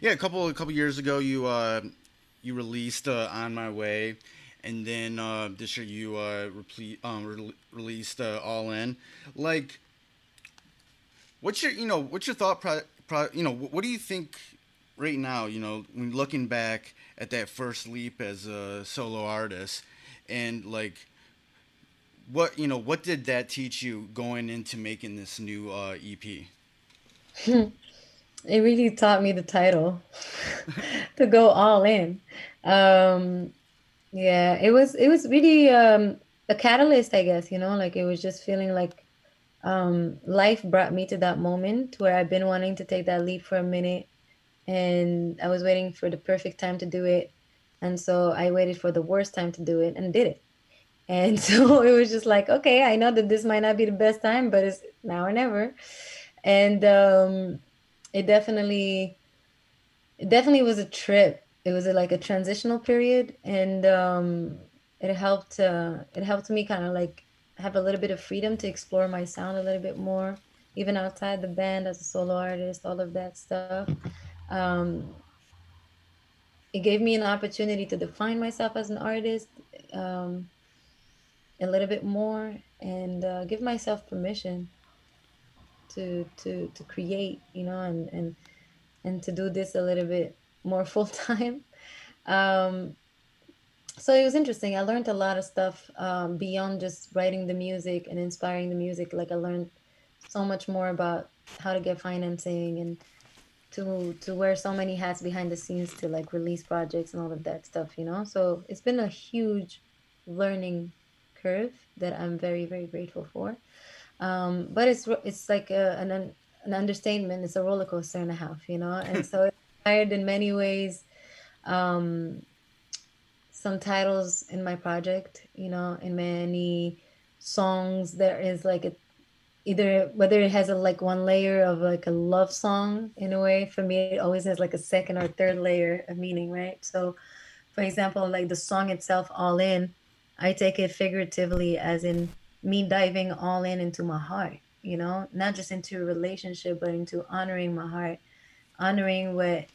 Yeah, a couple a couple years ago, you uh, you released uh, "On My Way," and then uh, this year you uh, um, re- released uh, "All In." Like, what's your you know what's your thought pro-, pro- you know what do you think right now? You know, when looking back at that first leap as a solo artist, and like what you know what did that teach you going into making this new uh, ep it really taught me the title <laughs> to go all in. Um yeah it was it was really um a catalyst i guess you know like it was just feeling like um life brought me to that moment where i've been wanting to take that leap for a minute and i was waiting for the perfect time to do it and so i waited for the worst time to do it and did it and <laughs> so it was just like, okay, I know that this might not be the best time, but it's now or never. And um, it definitely, it definitely was a trip. It was a, like a transitional period, and um, it helped. Uh, it helped me kind of like have a little bit of freedom to explore my sound a little bit more, even outside the band as a solo artist, all of that stuff. Um, it gave me an opportunity to define myself as an artist. Um, a little bit more and uh, give myself permission to to to create you know and and and to do this a little bit more <laughs> full time um, so it was interesting i learned a lot of stuff um, beyond just writing the music and inspiring the music like i learned so much more about how to get financing and to to wear so many hats behind the scenes to like release projects and all of that stuff you know so it's been a huge learning curve that I'm very very grateful for. Um, but it's it's like a, an an understatement. It's a roller coaster and a half, you know. And so <laughs> it's inspired in many ways. Um, some titles in my project, you know, in many songs there is like a either whether it has a like one layer of like a love song in a way for me it always has like a second or third layer of meaning right? So for example like the song itself all in I take it figuratively as in me diving all in into my heart, you know, not just into a relationship, but into honoring my heart, honoring what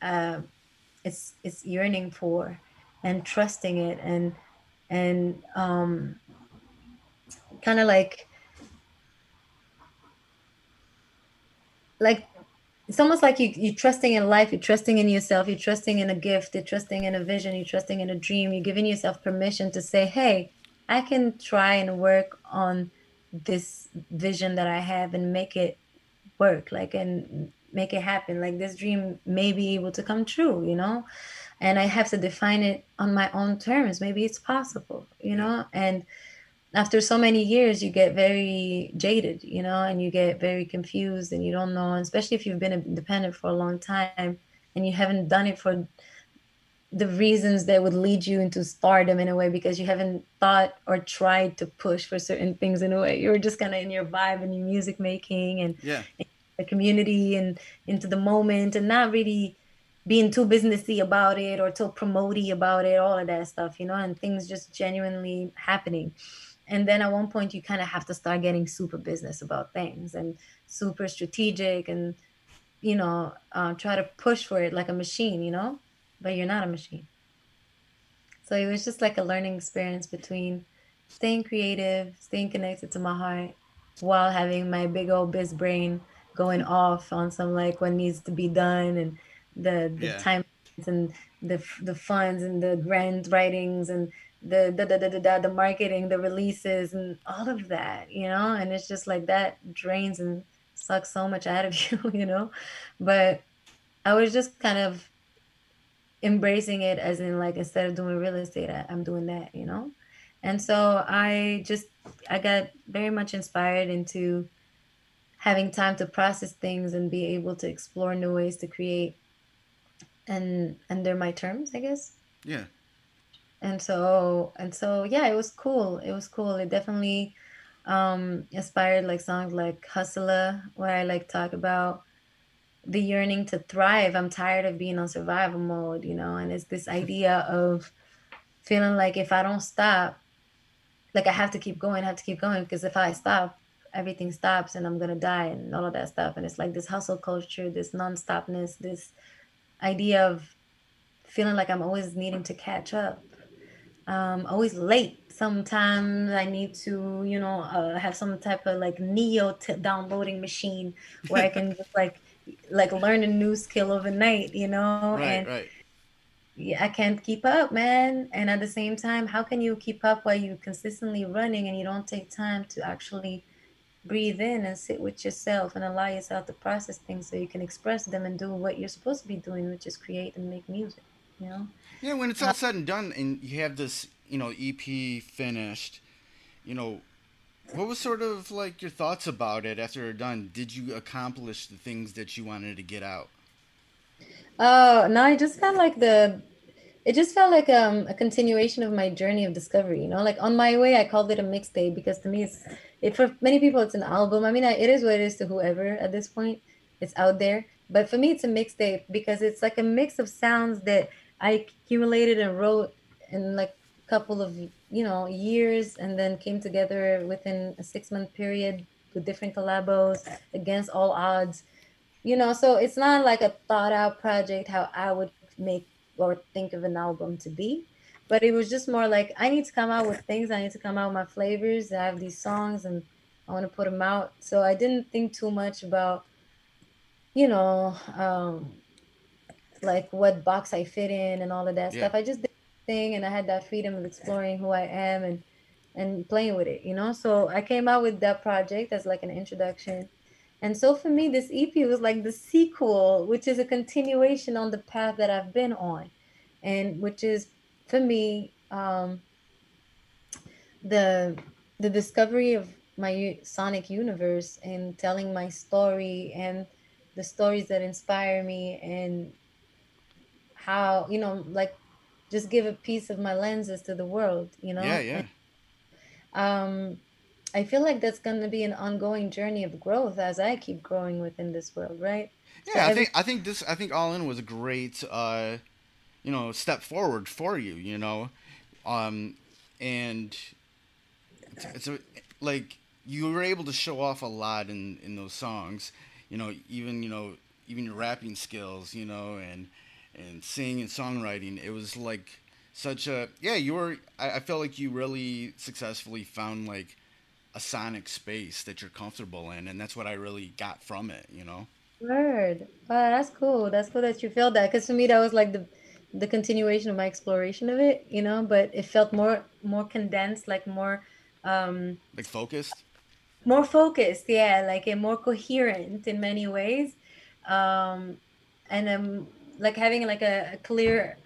uh, it's it's yearning for, and trusting it, and and um, kind of like like it's almost like you, you're trusting in life, you're trusting in yourself, you're trusting in a gift, you're trusting in a vision, you're trusting in a dream, you're giving yourself permission to say, hey, I can try and work on this vision that I have and make it work, like, and make it happen. Like, this dream may be able to come true, you know? And I have to define it on my own terms. Maybe it's possible, you know? And, after so many years you get very jaded you know and you get very confused and you don't know especially if you've been independent for a long time and you haven't done it for the reasons that would lead you into stardom in a way because you haven't thought or tried to push for certain things in a way. You're just kind of in your vibe and your music making and yeah. the community and into the moment and not really being too businessy about it or too promoty about it all of that stuff you know and things just genuinely happening and then at one point you kind of have to start getting super business about things and super strategic and you know uh, try to push for it like a machine you know but you're not a machine so it was just like a learning experience between staying creative staying connected to my heart while having my big old biz brain going off on some like what needs to be done and the the yeah. time and the the funds and the grant writings and the the, the the the the marketing, the releases, and all of that, you know. And it's just like that drains and sucks so much out of <laughs> you, you know. But I was just kind of embracing it as in like instead of doing real estate, I, I'm doing that, you know. And so I just I got very much inspired into having time to process things and be able to explore new ways to create and under my terms, I guess. Yeah and so and so yeah it was cool. It was cool. It definitely um inspired like songs like hustler where i like talk about the yearning to thrive. I'm tired of being on survival mode you know and it's this <laughs> idea of feeling like if i don't stop like I have to keep going, I have to keep going because if I stop, everything stops and I'm gonna die and all of that stuff. And it's like this hustle culture, this non-stopness, this idea of feeling like I'm always needing to catch up, um, always late. Sometimes I need to, you know, uh, have some type of like neo t- downloading machine where I can just like like learn a new skill overnight, you know. Right, and right. yeah, I can't keep up, man. And at the same time, how can you keep up while you're consistently running and you don't take time to actually breathe in and sit with yourself and allow yourself to process things so you can express them and do what you're supposed to be doing, which is create and make music, you know? Yeah, when it's all said and done, and you have this, you know, EP finished, you know, what was sort of like your thoughts about it after you're done? Did you accomplish the things that you wanted to get out? Oh, no, I just felt like the it just felt like um, a continuation of my journey of discovery, you know, like on my way, I called it a mixtape because to me, it's it for many people, it's an album. I mean, it is what it is to whoever at this point. It's out there, but for me, it's a mixtape because it's like a mix of sounds that I accumulated and wrote in like a couple of you know years, and then came together within a six month period with different collabos against all odds. You know, so it's not like a thought out project how I would make or think of an album to be. But it was just more like I need to come out with things. I need to come out with my flavors. I have these songs and I want to put them out. So I didn't think too much about, you know, um, like what box I fit in and all of that Yeah. stuff. I just did the thing and I had that freedom of exploring who I am and and playing with it, you know. So I came out with that project as like an introduction. And so for me, this EP was like the sequel, which is a continuation on the path that I've been on, and which is for me um, the the discovery of my sonic universe and telling my story and the stories that inspire me and how you know like just give a piece of my lenses to the world you know Yeah, yeah. um i feel like that's going to be an ongoing journey of growth as i keep growing within this world right so Yeah, I every think I think this I think All In was a great uh you know step forward for you, you know. Um and it's, it's a, like you were able to show off a lot in in those songs, you know, even you know even your rapping skills, you know, and and singing and songwriting. It was like such a yeah, you were I, I felt like you really successfully found like a sonic space that you're comfortable in and that's what I really got from it, you know. word wow that's cool that's cool that you felt that because for me that was like the the continuation of my exploration of it you know but it felt more more condensed like more um Like focused. more focused yeah like and more coherent in many ways um and um like having like a, a clear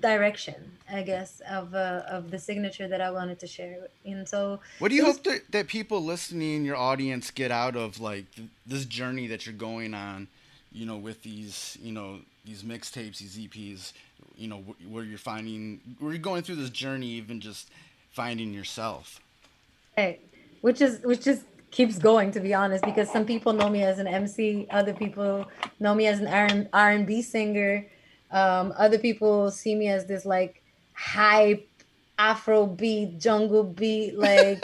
direction i guess of uh, of the signature that i wanted to share and so What do you hope that, that people listening, your audience, get out of like th- this journey that you're going on? You know, with these, you know, these mixtapes, these EPs. You know, wh- where you're finding, where you're going through this journey, even just finding yourself. Right. Which is which just keeps going to be honest, because some people know me as an MC, other people know me as an R R and B singer, um, other people see me as this like hype Afro beat, jungle beat, like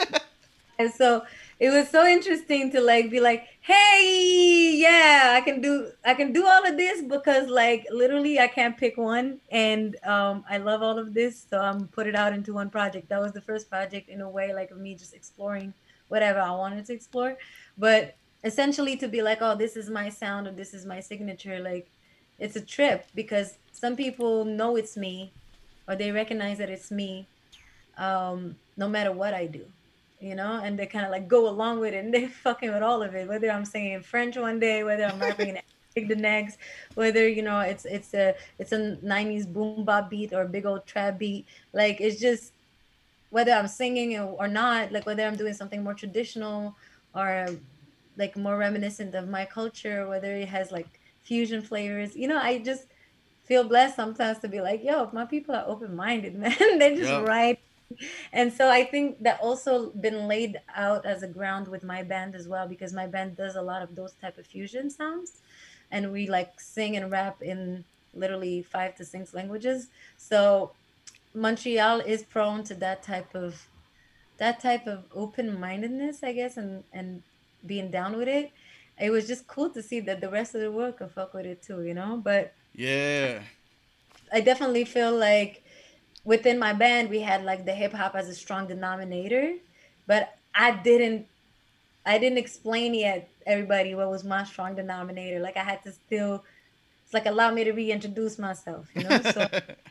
<laughs> and so it was so interesting to like be like, hey, yeah, I can do I can do all of this because like literally I can't pick one and um I love all of this. So I'm put it out into one project. That was the first project in a way like of me just exploring whatever I wanted to explore. But essentially to be like, oh, this is my sound or this is my signature, like it's a trip because some people know it's me or they recognize that it's me um, no matter what I do, you know, and they kind of like go along with it and they're <laughs> fucking with all of it. Whether I'm singing French one day, whether I'm rapping in <laughs> the next, whether you know it's it's a it's a '90s boom bap beat or big old trap beat, like it's just whether I'm singing or not, like whether I'm doing something more traditional or like more reminiscent of my culture, whether it has like fusion flavors, you know, I just feel blessed sometimes to be like, yo, if my people are open minded, <laughs> man, they just Yeah. write and so I think that also been laid out as a ground with my band as well because my band does a lot of those type of fusion sounds and we like sing and rap in literally five to six languages. So Montreal is prone to that type of that type of open-mindedness, I guess, and and being down with it, it was just cool to see that the rest of the world could fuck with it too, you know. But Yeah. I definitely feel like within my band we had like the hip hop as a strong denominator, but I didn't I didn't explain yet everybody what was my strong denominator. Like I had to still it's like allow me to reintroduce myself, you know. So <laughs>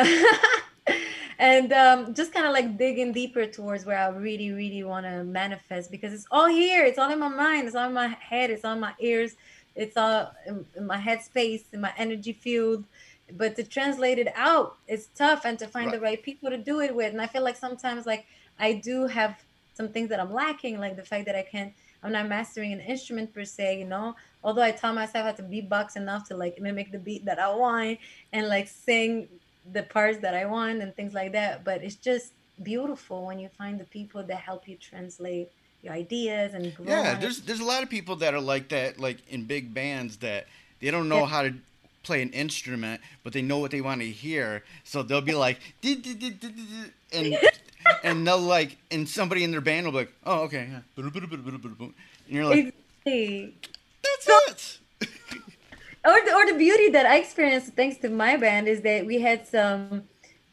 <laughs> and um, just kind of like digging deeper towards where I really, really want to manifest because it's all here. It's all in my mind. It's all in my head. It's on my ears. It's all in, in my head space, in my energy field. But to translate it out, it's tough, and to find right. the right people to do it with. And I feel like sometimes, like I do have some things that I'm lacking, like the fact that I can't. I'm not mastering an instrument per se, you know. Although I taught myself how to beatbox enough to like mimic the beat that I want and like sing the parts that I want and things like that. But it's just beautiful when you find the people that help you translate your ideas and grow Yeah, on it. there's there's a lot of people that are like that, like in big bands that they don't Yeah. know how to play an instrument, but they know what they want to hear. So they'll be like, <laughs> and <laughs> and they'll like, and somebody in their band will be like, "Oh, okay, yeah," and you're like. "That's it." <laughs> Or the, or the beauty that I experienced thanks to my band is that we had some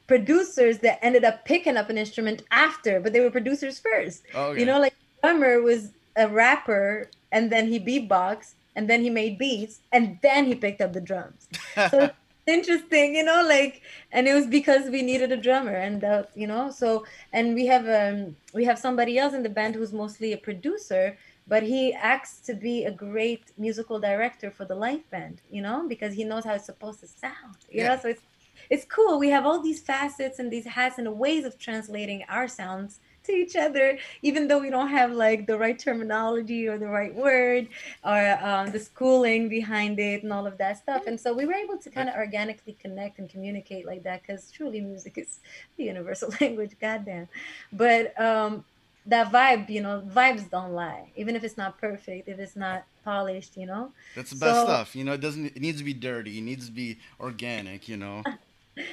producers that ended up picking up an instrument after, but they were producers first. Oh, okay. You know, like drummer was a rapper and then he beatboxed and then he made beats and then he picked up the drums. So <laughs> interesting, you know, like and it was because we needed a drummer and uh, you know, so and we have um we have somebody else in the band who's mostly a producer, but he acts to be a great musical director for the live band, you know, because he knows how it's supposed to sound. You Yeah. know, so it's it's cool. We have all these facets and these hats and ways of translating our sounds to each other, even though we don't have like the right terminology or the right word or um, the schooling behind it and all of that stuff. And so we were able to kind of organically connect and communicate like that because truly music is the universal <laughs> language, goddamn. But um, that vibe, you know, vibes don't lie, even if it's not perfect, if it's not polished, you know. That's the best So stuff. You know, it doesn't. It needs to be dirty. It needs to be organic. You know. <laughs>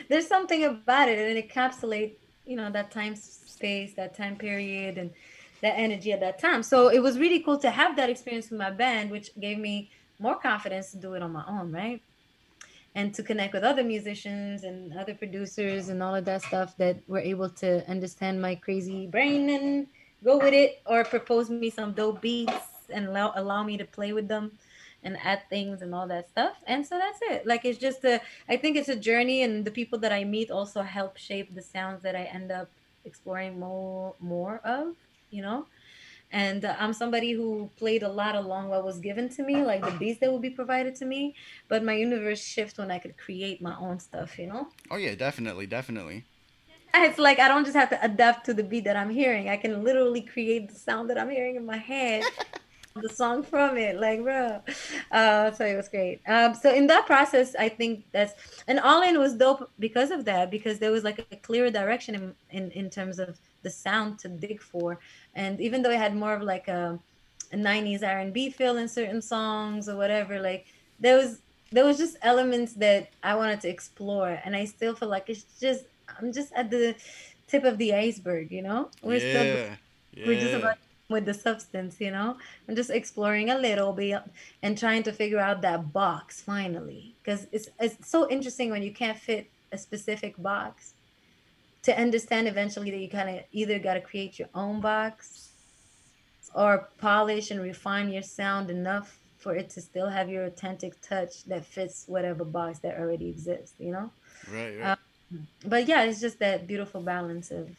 there's something about it and it encapsulates you know that time space that time period and that energy at that time so it was really cool to have that experience with my band which gave me more confidence to do it on my own right and to connect with other musicians and other producers and all of that stuff that were able to understand my crazy brain and go with it or propose me some dope beats and allow, allow me to play with them and add things and all that stuff. And so that's it. Like it's just a i think it's a journey and the people that i meet also help shape the sounds that i end up exploring more more of you know? And uh, i'm somebody who played a lot along what was given to me like the beats that will be provided to me but my universe shifts when i could create my own stuff you know? Oh yeah, definitely, definitely. It's like i don't just have to adapt to the beat that i'm hearing. I can literally create the sound that i'm hearing in my head <laughs> the song from it like bro. Uh so it was great. Um so in that process i think that's and all in was dope because of that because there was like a clear direction in in, in terms of the sound to dig for. And even though it had more of like a, a 90s r&b feel in certain songs or whatever like there was there was just elements that i wanted to explore. And i still feel like it's just i'm just at the tip of the iceberg you know we're still Yeah. we're just about with the substance, you know. I'm just exploring a little bit and trying to figure out that box finally, because it's it's so interesting when you can't fit a specific box. To understand eventually that you kind of either got to create your own box or polish and refine your sound enough for it to still have your authentic touch that fits whatever box that already exists, you know. Right. Right. Uh, but yeah, it's just that beautiful balance of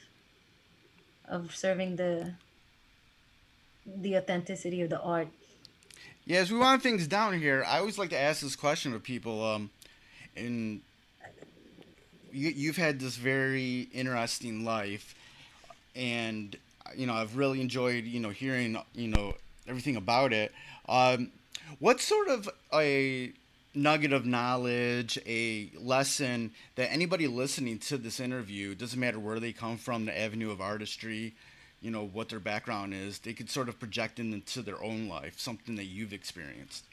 of serving the the authenticity of the art. Yeah, as we wind things down here, I always like to ask this question to people. Um, and you, you've had this very interesting life, and you know I've really enjoyed you know hearing you know everything about it. Um, what sort of a nugget of knowledge, a lesson that anybody listening to this interview doesn't matter where they come from, the avenue of artistry, you know what their background is, they could sort of project into their own life, something that you've experienced.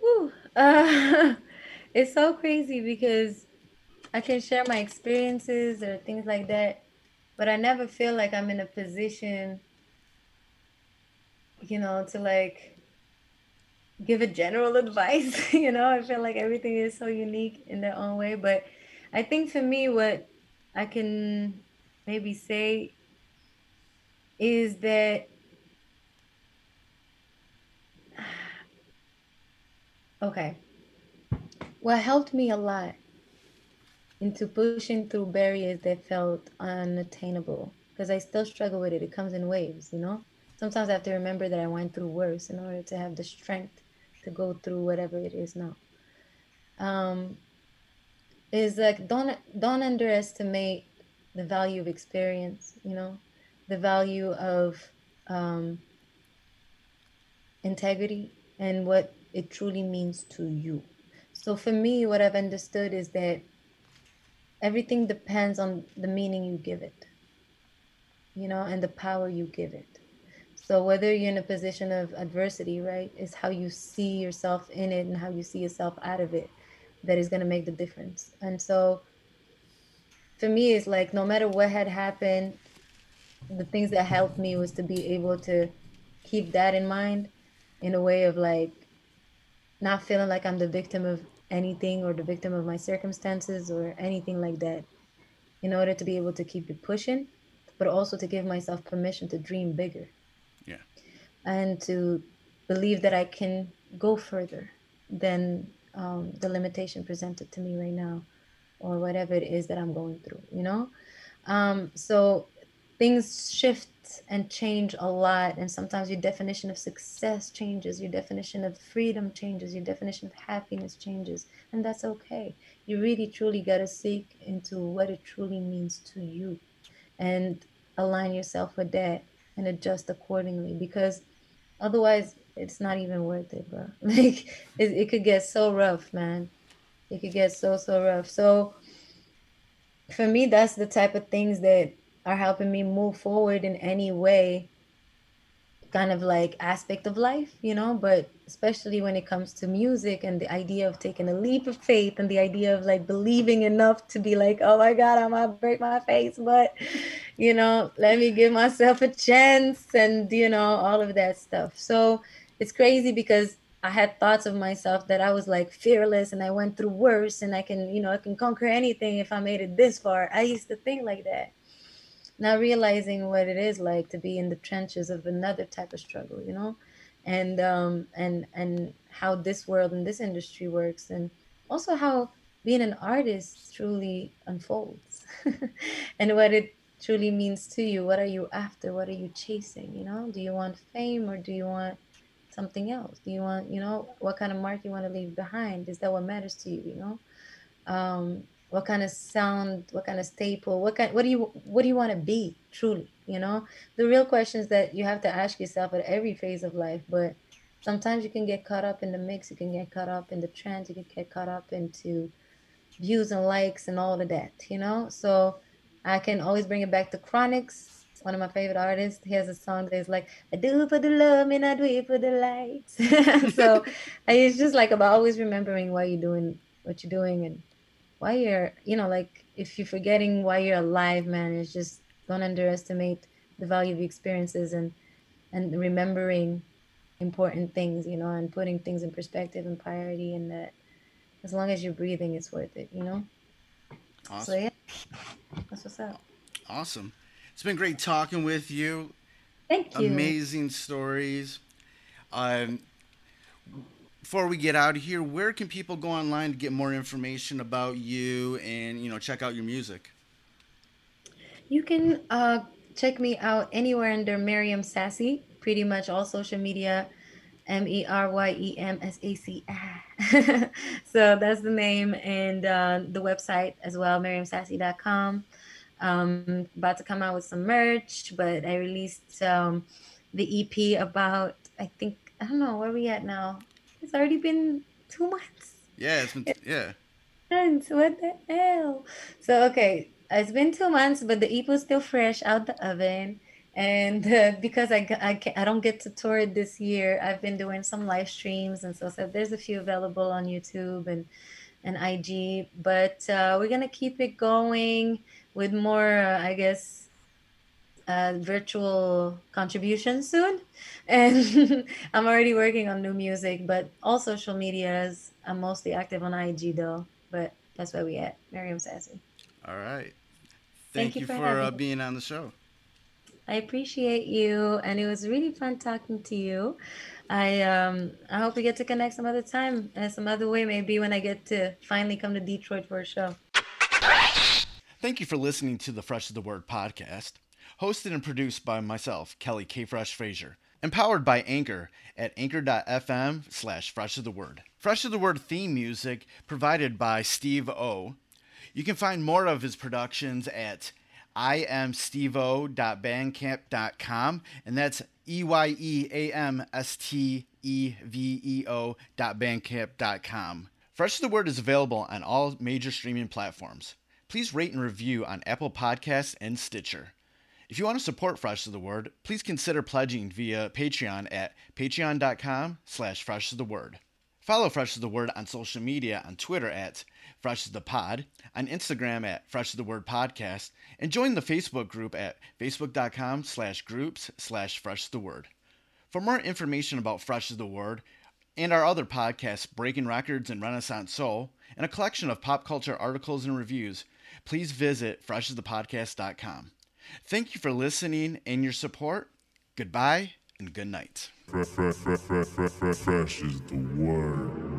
Woo. Uh, <laughs> it's so crazy because I can share my experiences or things like that, but I never feel like I'm in a position, you know, to like give a general <laughs> advice. you know, I feel like everything is so unique in their own way. But I think for me, what I can maybe say is that <sighs> okay what helped me a lot into pushing through barriers that felt unattainable because I still struggle with it. It comes in waves, you know. Sometimes I have to remember that I went through worse in order to have the strength to go through whatever it is now. Um, is like don't don't underestimate the value of experience. You know, the value of um, integrity and what it truly means to you. So for me, what I've understood is that everything depends on the meaning you give it, you know, and the power you give it. So whether you're in a position of adversity, right, is how you see yourself in it and how you see yourself out of it that is going to make the difference. And so for me, it's like no matter what had happened, the things that helped me was to be able to keep that in mind in a way of like not feeling like I'm the victim of anything or the victim of my circumstances or anything like that in order to be able to keep it pushing, but also to give myself permission to dream bigger. Yeah. And to believe that I can go further than um, the limitation presented to me right now or whatever it is that I'm going through, you know? Um, so things shift and change a lot and sometimes your definition of success changes your definition of freedom changes your definition of happiness changes and that's okay you really truly got to seek into what it truly means to you and align yourself with that and adjust accordingly because otherwise it's not even worth it bro. <laughs> Like it, it could get so rough man. It could get so so rough. So for me that's the type of things that are helping me move forward in any way kind of like aspect of life, you know, but especially when it comes to music and the idea of taking a leap of faith and the idea of like believing enough to be like, oh my God, I might break my face, but you know, let me give myself a chance and you know, all of that stuff. So it's crazy because I had thoughts of myself that I was like fearless and I went through worse and I can, you know, I can conquer anything if I made it this far. I used to think like that not realizing what it is like to be in the trenches of another type of struggle, you know, and um, and and how this world and this industry works, and also how being an artist truly unfolds, <laughs> and what it truly means to you. What are you after? What are you chasing? You know, do you want fame or do you want something else? Do you want, you know, what kind of mark you want to leave behind? Is that what matters to you? You know, um, what kind of sound what kind of staple what kind what do you what do you want to be truly you know the real questions that you have to ask yourself at every phase of life but sometimes you can get caught up in the mix you can get caught up in the trends you can get caught up into views and likes and all of that you know so i can always bring it back to Chronixx one of my favorite artists. He has a song that is like i do for the love and i do it for the likes. <laughs> So <laughs> it's just like about always remembering why you're doing what you're doing and why you're you know like if you're forgetting why you're alive man it's just don't underestimate the value of experiences and and remembering important things you know and putting things in perspective and priority and that as long as you're breathing it's worth it you know? Awesome. so yeah that's what's up. Awesome. It's been great talking with you. Thank you. Amazing stories. Um before we get out of here, where can people go online to get more information about you and you know check out your music? You can uh, check me out anywhere under Meryem Saci. Pretty much all social media, M E R Y E M S A C. <laughs> so that's the name and uh, the website as well, MeryemSaci.com. Um, about to come out with some merch, but I released um, the EP about I think I don't know where we at now. It's already been two months. Yeah, it's been yeah. Months. What the hell? So okay, it's been two months, but the EP was still fresh out the oven. And uh, because I, I, I don't get to tour it this year, I've been doing some live streams. And so, so there's a few available on YouTube and and IG. But uh, we're gonna keep it going with more, uh, I guess, uh, virtual contributions soon. <laughs> And I'm already working on new music, but all social medias. I'm mostly active on IG though, but that's where we at. Meryem Saci. All right. Thank Thank, you you for for, uh, being on the show. I appreciate you, and it was really fun talking to you. I um I hope we get to connect some other time, and some other way, maybe when I get to finally come to Detroit for a show. Thank you for listening to the Fresh is the Word podcast, hosted and produced by myself, Kelly K. Fresh Frazier, empowered by Anchor at anchor.fm slash Fresh is the Word. Fresh is the Word theme music provided by Steve O. You can find more of his productions at eyeamsteveo.bandcamp.com, and that's E Y E A M S T E V E O dot. Fresh is the Word is available on all major streaming platforms. Please rate and review on Apple Podcasts and Stitcher. If you want to support Fresh is the Word, please consider pledging via Patreon at patreon.com slash fresh is the word. Follow Fresh is the Word on social media on Twitter at Fresh is the Pod, on Instagram at Fresh is the Word Podcast, and join the Facebook group at facebook.com slash groups slash fresh the word. For more information about Fresh is the Word and our other podcasts, Breaking Records and Renaissance Soul, and a collection of pop culture articles and reviews, please visit freshasthepodcast.com. Thank you for listening and your support. Goodbye and good night. Fresh, fresh, fresh, fresh, fresh, fresh is the word.